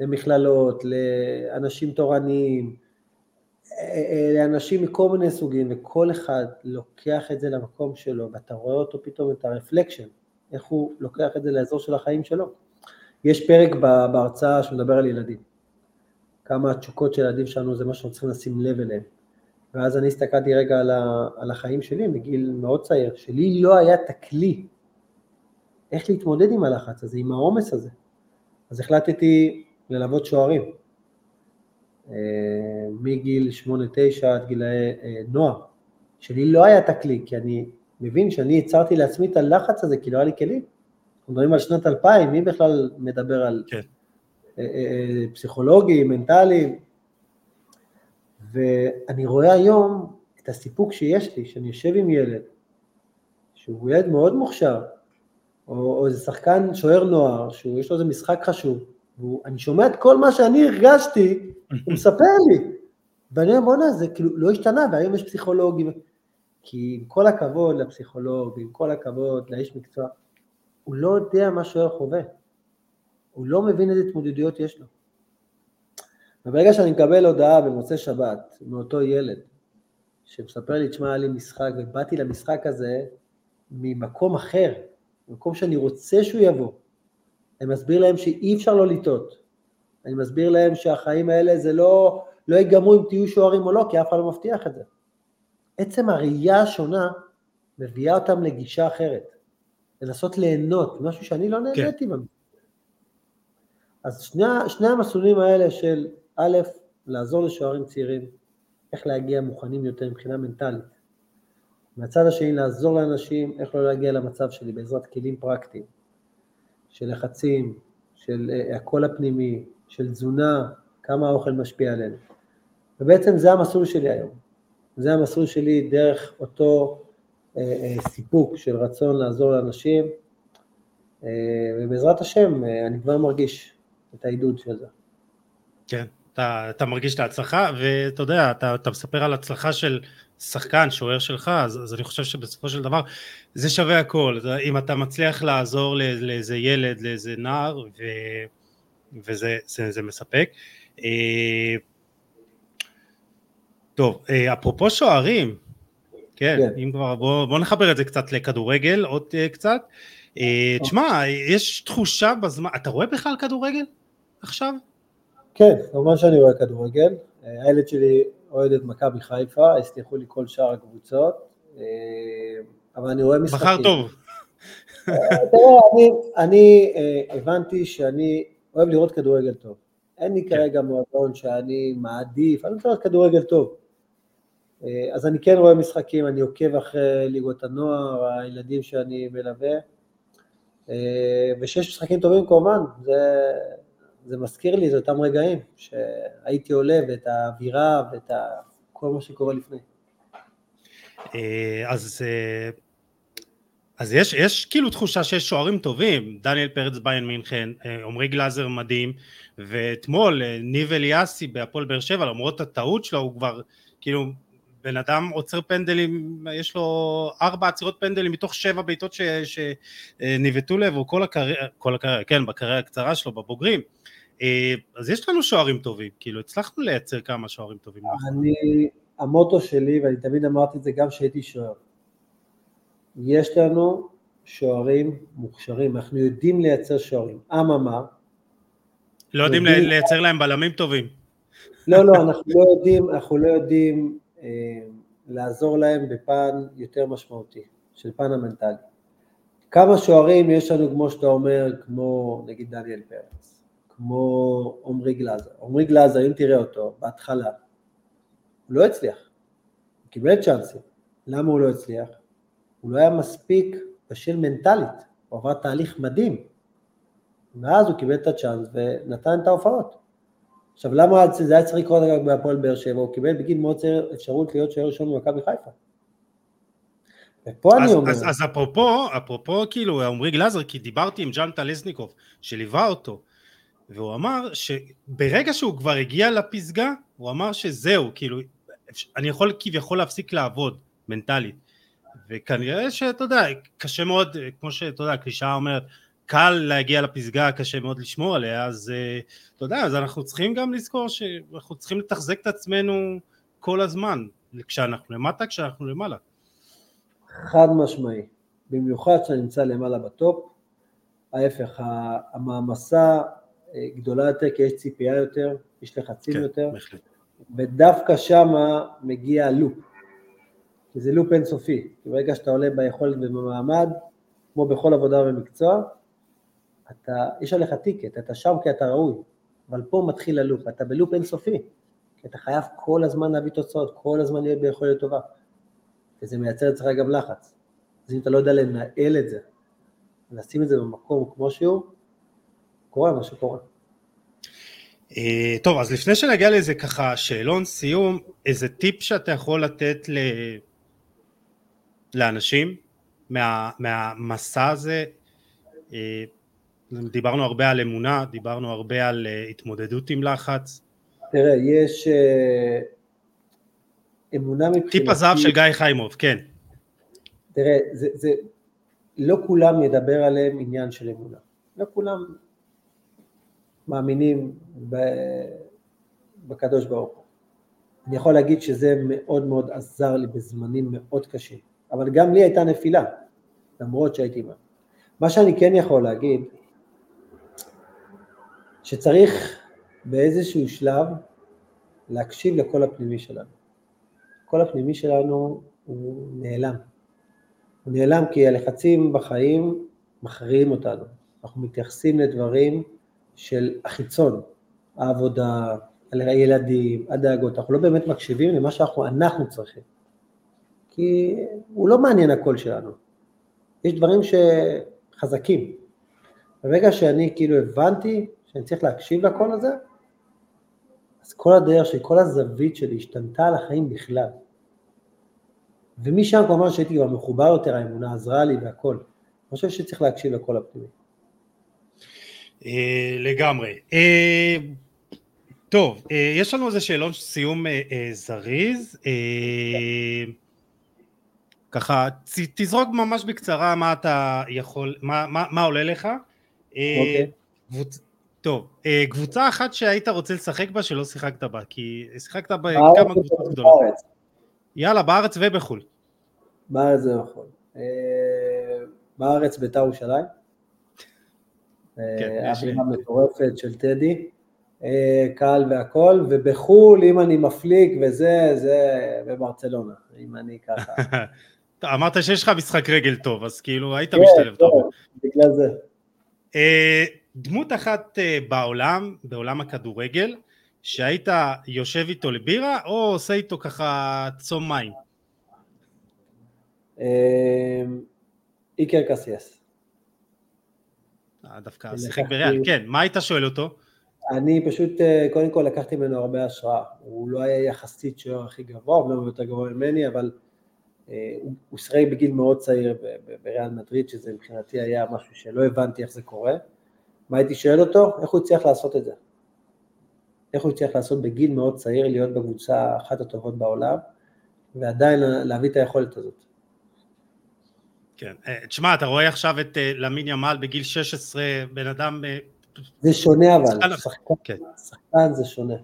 למכללות, לאנשים תורניים, לאנשים מכל מיני סוגים, וכל אחד לוקח את זה למקום שלו, ואתה רואה אותו פתאום, את הרפלקשן, איך הוא לוקח את זה לאזור של החיים שלו. יש פרק בהרצאה שמדבר על ילדים. כמה התשוקות של הילדים שלנו זה מה שאנחנו צריכים לשים לב אליהם. ואז אני הסתכלתי רגע על, ה, על החיים שלי מגיל מאוד צעיר, שלי לא היה את הכלי איך להתמודד עם הלחץ הזה, עם העומס הזה. אז החלטתי ללוות שוערים. אה, מגיל 8-9 עד גילאי אה, נוער, שלי לא היה את הכלי, כי אני מבין שאני יצרתי לעצמי את הלחץ הזה, כי לא היה לי כלים. אנחנו מדברים על שנת 2000, מי בכלל מדבר על כן. אה, פסיכולוגים, מנטליים, ואני רואה היום את הסיפוק שיש לי, שאני יושב עם ילד, שהוא ילד מאוד מוכשר, או, או איזה שחקן שוער נוער, שיש לו איזה משחק חשוב, ואני שומע את כל מה שאני הרגשתי, הוא מספר לי, ואני אומר בואנה זה כאילו לא השתנה, והיום יש פסיכולוגים, כי עם כל הכבוד לפסיכולוג, עם כל הכבוד לאיש מקצוע, הוא לא יודע מה שוער חווה, הוא לא מבין איזה התמודדויות יש לו. וברגע שאני מקבל הודעה במוצאי שבת מאותו ילד, שמספר לי, תשמע, היה לי משחק, ובאתי למשחק הזה ממקום אחר, ממקום שאני רוצה שהוא יבוא. אני מסביר להם שאי אפשר לא לטעות. אני מסביר להם שהחיים האלה זה לא, לא ייגמרו אם תהיו שוערים או לא, כי אף אחד לא מבטיח את זה. עצם הראייה השונה מביאה אותם לגישה אחרת. לנסות ליהנות, משהו שאני לא נהניתי כן. אז שני, שני המסלולים האלה של א', לעזור לשוערים צעירים, איך להגיע מוכנים יותר מבחינה מנטלית. מהצד השני, לעזור לאנשים איך לא להגיע למצב שלי בעזרת כלים פרקטיים, של לחצים, של uh, הקול הפנימי, של תזונה, כמה האוכל משפיע עלינו. ובעצם זה המסלול שלי היום. זה המסלול שלי דרך אותו uh, uh, סיפוק של רצון לעזור לאנשים, uh, ובעזרת השם uh, אני כבר מרגיש את העידוד של זה. כן, אתה, אתה מרגיש את ההצלחה, ואתה יודע, אתה, אתה מספר על הצלחה של שחקן, שוער שלך, אז, אז אני חושב שבסופו של דבר זה שווה הכל. אם אתה מצליח לעזור לאיזה ילד, לאיזה נער, ו, וזה זה, זה מספק. אה, טוב, אה, אפרופו שוערים, כן, כן. אם כבר, בוא, בוא נחבר את זה קצת לכדורגל, עוד אה, קצת. תשמע, יש תחושה בזמן, אתה רואה בכלל כדורגל עכשיו? כן, כמובן שאני רואה כדורגל. הילד שלי אוהד את מכבי חיפה, הסליחו לי כל שאר הקבוצות, אה, אבל אני רואה משחקים. בחר טוב. אה, תראה, אני, אני אה, הבנתי שאני אוהב לראות כדורגל טוב. אין לי כן. כרגע מועדון שאני מעדיף, אני רוצה לראות כדורגל טוב. אז אני כן רואה משחקים, אני עוקב אחרי ליגות הנוער, הילדים שאני מלווה, ושיש משחקים טובים כמובן, זה, זה מזכיר לי את אותם רגעים שהייתי עולה ואת האווירה ואת ה... כל מה שקורה לפני. אה, אז, אה, אז יש, יש כאילו תחושה שיש שוערים טובים, דניאל פרץ ביין מינכן, אה, עמרי גלאזר מדהים, ואתמול ניב אליאסי בהפועל באר שבע, למרות הטעות שלו, הוא כבר כאילו בן אדם עוצר פנדלים, יש לו ארבע עצירות פנדלים מתוך שבע בעיטות שניבטו לעברו כל הקריירה, כל הקריירה, כן, בקריירה הקצרה שלו, בבוגרים. אה, אז יש לנו שוערים טובים, כאילו הצלחנו לייצר כמה שוערים טובים. אני, המוטו שלי, ואני תמיד אמרתי את זה גם כשהייתי שוער, יש לנו שוערים מוכשרים, אנחנו יודעים לייצר שוערים. אממה, לא יודעים לייצר להם בלמים טובים. לא, לא, אנחנו לא יודעים, אנחנו לא יודעים אה, לעזור להם בפן יותר משמעותי, של פן המנטלי. כמה שוערים יש לנו, כמו שאתה אומר, כמו נגיד דניאל פרץ, כמו עמרי גלאזר. עמרי גלאזר, אם תראה אותו, בהתחלה, הוא לא הצליח, הוא קיבל צ'אנסים. למה הוא לא הצליח? הוא לא היה מספיק בשל מנטלית, הוא עבר תהליך מדהים. ואז הוא קיבל את הצ'אנס ונתן את ההופעות. עכשיו למה זה היה צריך לקרות אגב בהפועל באר שבע, הוא קיבל בגיל מאוד צעיר אפשרות להיות שוער ראשון במכבי חיפה. ופה אז, אני אומר... אז, אז אפרופו, אפרופו כאילו עמרי גלאזר, כי דיברתי עם ג'אן טלזניקוב, שליווה אותו, והוא אמר שברגע שהוא כבר הגיע לפסגה, הוא אמר שזהו, כאילו, אני יכול כביכול להפסיק לעבוד מנטלית. וכנראה שאתה יודע, קשה מאוד, כמו שאתה יודע, הקלישאה אומרת, קל להגיע לפסגה, קשה מאוד לשמור עליה, אז אה, אתה יודע, אז אנחנו צריכים גם לזכור שאנחנו צריכים לתחזק את עצמנו כל הזמן, כשאנחנו למטה, כשאנחנו למעלה. חד משמעי, במיוחד כשאני נמצא למעלה בטופ, ההפך, המעמסה אה, גדולה יותר כי יש ציפייה יותר, יש לחצים כן, יותר, בהחלט. ודווקא שמה מגיע לופ, כי זה לופ אינסופי, כי ברגע שאתה עולה ביכולת ובמעמד, כמו בכל עבודה ומקצוע, אתה, יש עליך טיקט, אתה שם כי אתה ראוי, אבל פה מתחיל הלופ, אתה בלופ אינסופי, כי אתה חייב כל הזמן להביא תוצאות, כל הזמן להיות ביכולת טובה, וזה מייצר אצלך גם לחץ. אז אם אתה לא יודע לנהל את זה, לשים את זה במקום כמו שהוא, קורה מה שקורה. אה, טוב, אז לפני שנגיע לאיזה ככה שאלון סיום, איזה טיפ שאתה יכול לתת ל... לאנשים מה... מהמסע הזה, אה, דיברנו הרבה על אמונה, דיברנו הרבה על אה, התמודדות עם לחץ. תראה, יש אמונה מבחינתי... טיפ הזהב של גיא חיימוב, כן. תראה, זה, זה, לא כולם ידבר עליהם עניין של אמונה. לא כולם מאמינים בקדוש ברוך הוא. אני יכול להגיד שזה מאוד מאוד עזר לי בזמנים מאוד קשים, אבל גם לי הייתה נפילה, למרות שהייתי מה. מה שאני כן יכול להגיד, שצריך באיזשהו שלב להקשיב לקול הפנימי שלנו. הקול הפנימי שלנו הוא נעלם. הוא נעלם כי הלחצים בחיים מכריעים אותנו. אנחנו מתייחסים לדברים של החיצון, העבודה, הילדים, הדאגות, אנחנו לא באמת מקשיבים למה שאנחנו אנחנו צריכים. כי הוא לא מעניין הקול שלנו. יש דברים שחזקים. ברגע שאני כאילו הבנתי שאני צריך להקשיב לקול הזה, אז כל הדרך שלי, כל הזווית שלי השתנתה על החיים בכלל. ומשם כמובן שהייתי כבר מחובר יותר, האמונה עזרה לי והכל. אני חושב שצריך להקשיב לקול הפנימי. אה, לגמרי. אה, טוב, אה, יש לנו איזה שאלון סיום זריז. ככה, תזרוק ממש בקצרה מה אתה יכול, מה, מה, מה עולה לך. אוקיי. טוב, קבוצה אחת שהיית רוצה לשחק בה שלא שיחקת בה, כי שיחקת בכמה קבוצות גדולות. יאללה, בארץ ובחו"ל. בארץ ובחו"ל. בארץ בית"ר ירושלים. כן, אווירה מטורפת של טדי, אה, קהל והכל, ובחו"ל, אם אני מפליג וזה, זה בברצלונה, אם אני ככה. (laughs) אמרת שיש לך משחק רגל טוב, אז כאילו היית כן, משתלב טוב. בגלל זה. אה, דמות אחת אה, בעולם, בעולם הכדורגל, שהיית יושב איתו לבירה, או עושה איתו ככה צום מים? איקר קסיאס. אה, דווקא שיחק בריאל, כן, מה היית שואל אותו? אני פשוט, אה, קודם כל לקחתי ממנו הרבה השראה, הוא לא היה יחסית שוער הכי גבוה, הוא יותר גבוה ממני, אבל אה, הוא שיחק בגיל מאוד צעיר בריאל מדריד, שזה מבחינתי היה משהו שלא הבנתי איך זה קורה. מה הייתי שואל אותו? איך הוא הצליח לעשות את זה? איך הוא הצליח לעשות בגיל מאוד צעיר, להיות בקבוצה אחת הטובות בעולם, ועדיין להביא את היכולת הזאת. כן, אה, תשמע, אתה רואה עכשיו את אה, למין ימל בגיל 16, בן אדם... אה, זה שונה אבל, שחקן, כן. שחקן זה שונה,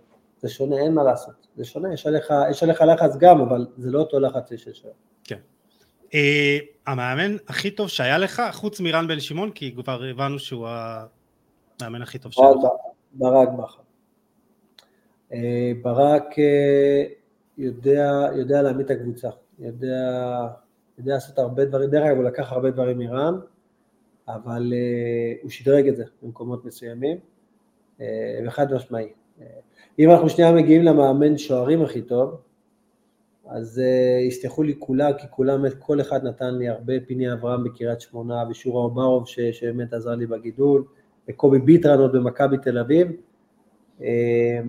זה שונה, אין מה לעשות, זה שונה, יש עליך, יש עליך לחץ גם, אבל זה לא אותו לחץ שיש שם. כן. המאמן הכי טוב שהיה לך, חוץ מרן בן שמעון, כי כבר הבנו שהוא המאמן הכי טוב לך. ברק בכר. ברק יודע, יודע להעמיד את הקבוצה, יודע יודע לעשות הרבה דברים, דרך אגב הוא לקח הרבה דברים מרם, אבל uh, הוא שדרג את זה במקומות מסוימים, uh, וחד משמעי. Uh, אם אנחנו שנייה מגיעים למאמן שוערים הכי טוב, אז uh, יסלחו לי כולם, כי כולם, כל אחד נתן לי הרבה, פיני אברהם בקריית שמונה, ושורה אוברוב שבאמת עזר לי בגידול, וקובי ביטרן עוד במכבי תל אביב, uh,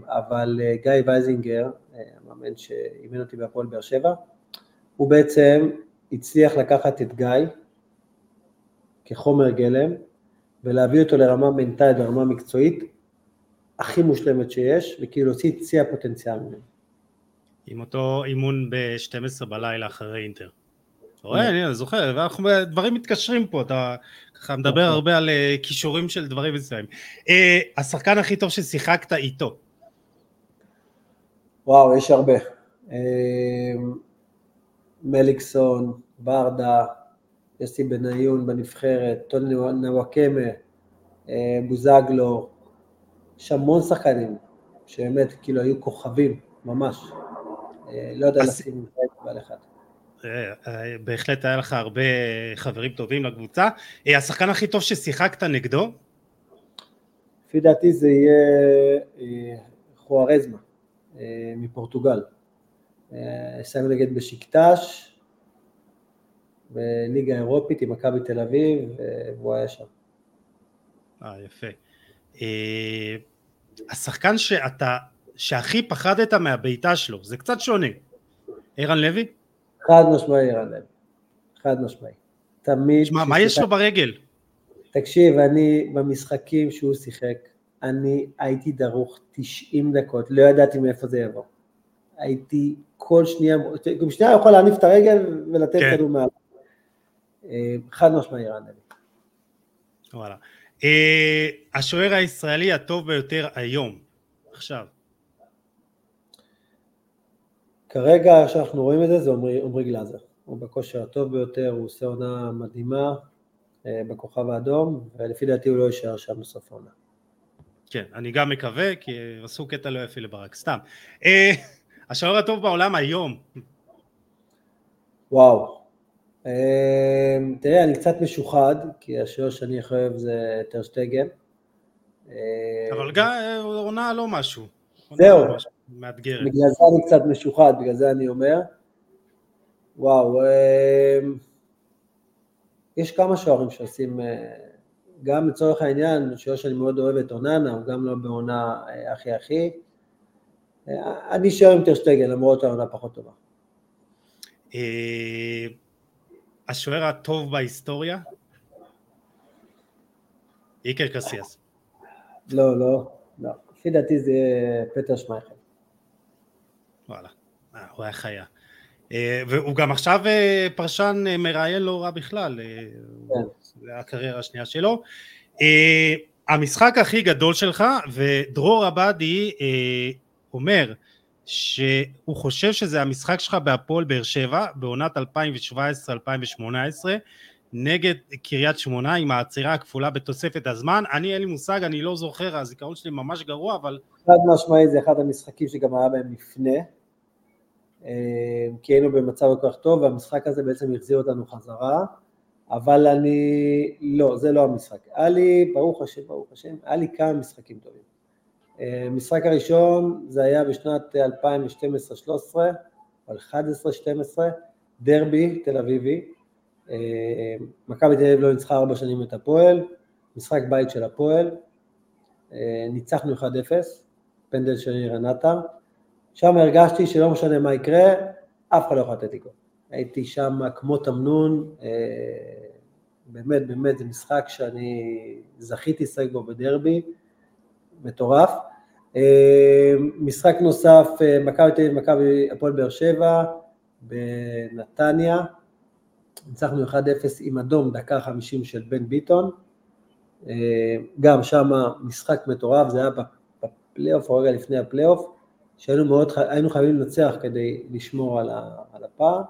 אבל uh, גיא וייזינגר, uh, המאמן שאימן אותי בהפועל באר שבע, הוא בעצם הצליח לקחת את גיא כחומר גלם ולהביא אותו לרמה מנטלית ורמה מקצועית הכי מושלמת שיש, וכאילו להוציא את שיא הפוטנציאל ממנו. עם אותו אימון ב-12 בלילה אחרי אינטר. רואה, אני זוכר, ואנחנו דברים מתקשרים פה, אתה ככה מדבר נכון. הרבה על אה, כישורים של דברים מסוימים. אה, השחקן הכי טוב ששיחקת איתו. וואו, יש הרבה. אה, מליקסון, ברדה, יוסי בניון בנבחרת, טוני נוואקמה, בוזגלו, יש המון שחקנים שבאמת כאילו היו כוכבים, ממש. לא יודע לשים בעל אחד. אה, בהחלט היה לך הרבה חברים טובים לקבוצה. השחקן הכי טוב ששיחקת נגדו? לפי דעתי זה יהיה חוארזמה מפורטוגל. אה, נגד בשקטש, בליגה אירופית עם מכבי תל אביב, והוא היה שם. אה, יפה. אה, השחקן שאתה, שהכי פחדת מהבעיטה שלו, זה קצת שונה. ערן לוי? חד משמעי לוי. חד משמעי. תמיד... שמע, מה יש לו ברגל? תקשיב, אני במשחקים שהוא שיחק, אני הייתי דרוך 90 דקות, לא ידעתי מאיפה זה יבוא. הייתי כל שנייה, גם שנייה יכול להניף את הרגל ולתת כן. כדור מעל. אה, חד משמעי לוי. וואלה. אה, השוער הישראלי הטוב ביותר היום, עכשיו. כרגע, איך שאנחנו רואים את זה, זה עמרי, עמרי גלאזר. הוא בכושר הטוב ביותר, הוא עושה עונה מדהימה אה, בכוכב האדום, ולפי דעתי הוא לא יישאר שם בסוף העונה. כן, אני גם מקווה, כי עשו קטע לא יפה לברק, סתם. אה, השוער הטוב בעולם היום. וואו. אה, תראה, אני קצת משוחד, כי השוער שאני הכי אוהב זה טרשטגן. אה, אבל גם עונה לא משהו. זהו, לא מאתגרת. בגלל זה אני קצת משוחד, בגלל זה אני אומר. וואו, יש כמה שוערים שעושים, גם לצורך העניין, שוער שאני מאוד אוהב את אוננה, הוא גם לא בעונה הכי הכי. אני אשאר עם טרשטגן, למרות שהעונה פחות טובה. אה, השוער הטוב בהיסטוריה? איקר קסיאס. לא, לא, לא. לפי דעתי זה פטר שמייכל. וואלה, אה, הוא היה חיה. אה, והוא גם עכשיו פרשן מראיין לא רע בכלל, כן. זה הקריירה השנייה שלו. המשחק הכי גדול שלך, ודרור עבדי אומר שהוא חושב שזה המשחק שלך בהפועל באר שבע בעונת 2017-2018 נגד קריית שמונה עם העצירה הכפולה בתוספת הזמן, אני אין לי מושג, אני לא זוכר, הזיכרון שלי ממש גרוע, אבל... חד משמעי זה אחד המשחקים שגם היה בהם לפני, אה, כי היינו במצב כל כך טוב, והמשחק הזה בעצם החזיר אותנו חזרה, אבל אני... לא, זה לא המשחק. היה לי, ברוך השם, ברוך השם, היה לי כמה משחקים טובים. המשחק הראשון זה היה בשנת 2012-2013, או 11-2012, דרבי תל אביבי, מכבי תל אביב לא ניצחה ארבע שנים את הפועל, משחק בית של הפועל, ניצחנו 1-0, פנדל של ניר עטר, שם הרגשתי שלא משנה מה יקרה, אף אחד לא יכול לתת לי גול. הייתי שם כמו תמנון, באמת באמת זה משחק שאני זכיתי לשחק בו בדרבי, מטורף. אה, משחק נוסף, אה, מכבי תל אביב, מכבי הפועל באר שבע, בנתניה, ניצחנו 1-0 עם אדום, דקה 50 של בן ביטון, אה, גם שם משחק מטורף, זה היה בפלייאוף או רגע לפני הפלייאוף, שהיינו מאוד, היינו חייבים לנצח כדי לשמור על, על הפער.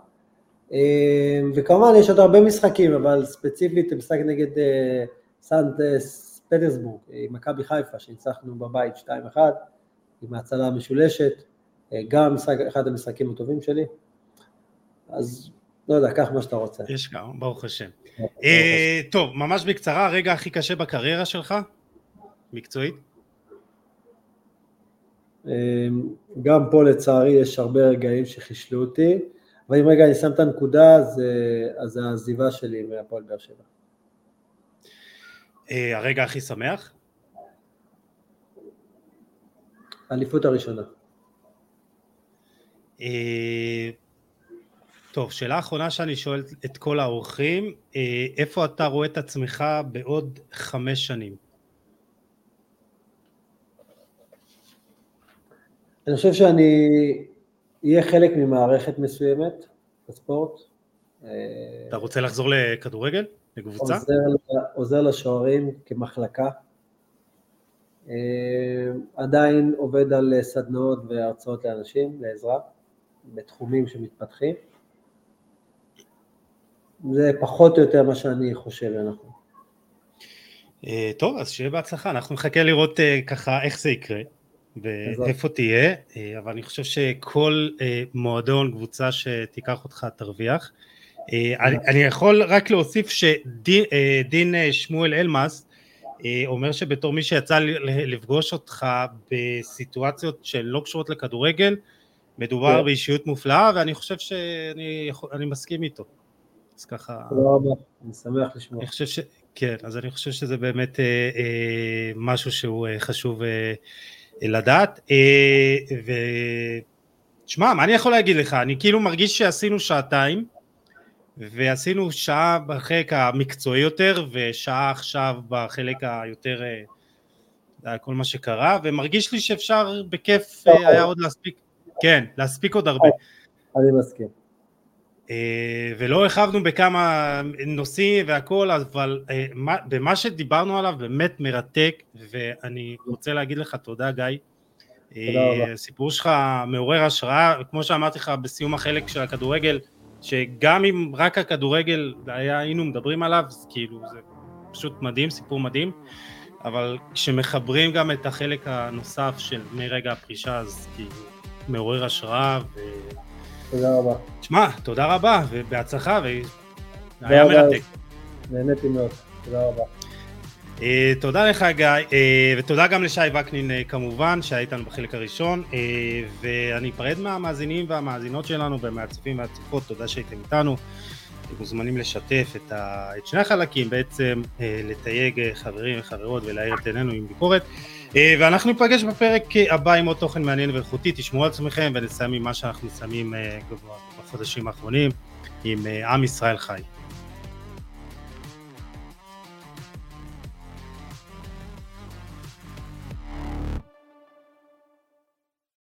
וכמובן יש עוד הרבה משחקים, אבל ספציפית משחק נגד סנטס פטרסבורג, עם מכבי חיפה, שניצחנו בבית 2-1, עם ההצלה המשולשת, גם משחק, אחד המשחקים הטובים שלי, אז לא יודע, קח מה שאתה רוצה. יש גם, ברוך השם. אה, טוב, ממש בקצרה, הרגע הכי קשה בקריירה שלך, מקצועית? אה, גם פה לצערי יש הרבה רגעים שחישלו אותי, אבל אם רגע אני שם את הנקודה, אז, אז העזיבה שלי מהפועל באר שבע. אה, הרגע הכי שמח? האליפות הראשונה. אה, טוב, שאלה אחרונה שאני שואל את כל האורחים, אה, איפה אתה רואה את עצמך בעוד חמש שנים? אני חושב שאני אהיה חלק ממערכת מסוימת בספורט. אתה רוצה לחזור לכדורגל? לקבוצה? עוזר, עוזר לשוערים כמחלקה. אה, עדיין עובד על סדנאות והרצאות לאנשים, לעזרה, בתחומים שמתפתחים. זה פחות או יותר מה שאני חושב לנכון. אה, טוב, אז שיהיה בהצלחה, אנחנו נחכה לראות אה, ככה איך זה יקרה ואיפה תהיה, אבל אני חושב שכל מועדון, קבוצה שתיקח אותך תרוויח. אה, אני יכול רק להוסיף שדין אה, שמואל אלמאס אה, אומר שבתור מי שיצא לפגוש אותך בסיטואציות שלא קשורות לכדורגל, מדובר כן. באישיות מופלאה ואני חושב שאני מסכים איתו. אז ככה... תודה רבה, אני שמח לשמוע. אני חושב ש... כן, אז אני חושב שזה באמת אה, אה, משהו שהוא אה, חשוב אה, לדעת. אה, ותשמע, מה אני יכול להגיד לך? אני כאילו מרגיש שעשינו שעתיים. ועשינו שעה בחלק המקצועי יותר ושעה עכשיו בחלק היותר אה, כל מה שקרה ומרגיש לי שאפשר בכיף אה, היה עוד להספיק, כן, להספיק עוד הרבה. אני מסכים. אה, ולא הרחבנו בכמה נושאים והכל, אבל במה שדיברנו עליו באמת מרתק ואני רוצה להגיד לך תודה גיא הסיפור שלך מעורר השראה, כמו שאמרתי לך בסיום החלק של הכדורגל, שגם אם רק הכדורגל היה, היינו מדברים עליו, אז כאילו זה פשוט מדהים, סיפור מדהים, אבל כשמחברים גם את החלק הנוסף של מרגע הפרישה, אז כאילו מעורר השראה. ו... תודה רבה. שמע, תודה רבה, ובהצלחה, והיה מרתק. נהניתי מאוד, תודה רבה. Uh, תודה לך גיא, uh, ותודה גם לשי וקנין uh, כמובן, שהיה איתנו בחלק הראשון, uh, ואני אפרד מהמאזינים והמאזינות שלנו ומהצופים והצופות, תודה שהייתם איתנו. אתם מוזמנים לשתף את, ה, את שני החלקים, בעצם uh, לתייג uh, חברים וחברות ולהאיר את עינינו עם ביקורת. Uh, ואנחנו ניפגש בפרק הבא עם עוד תוכן מעניין ואיכותי, תשמעו על עצמכם ונסיים עם מה שאנחנו שמים uh, בחודשים האחרונים, עם עם ישראל חי.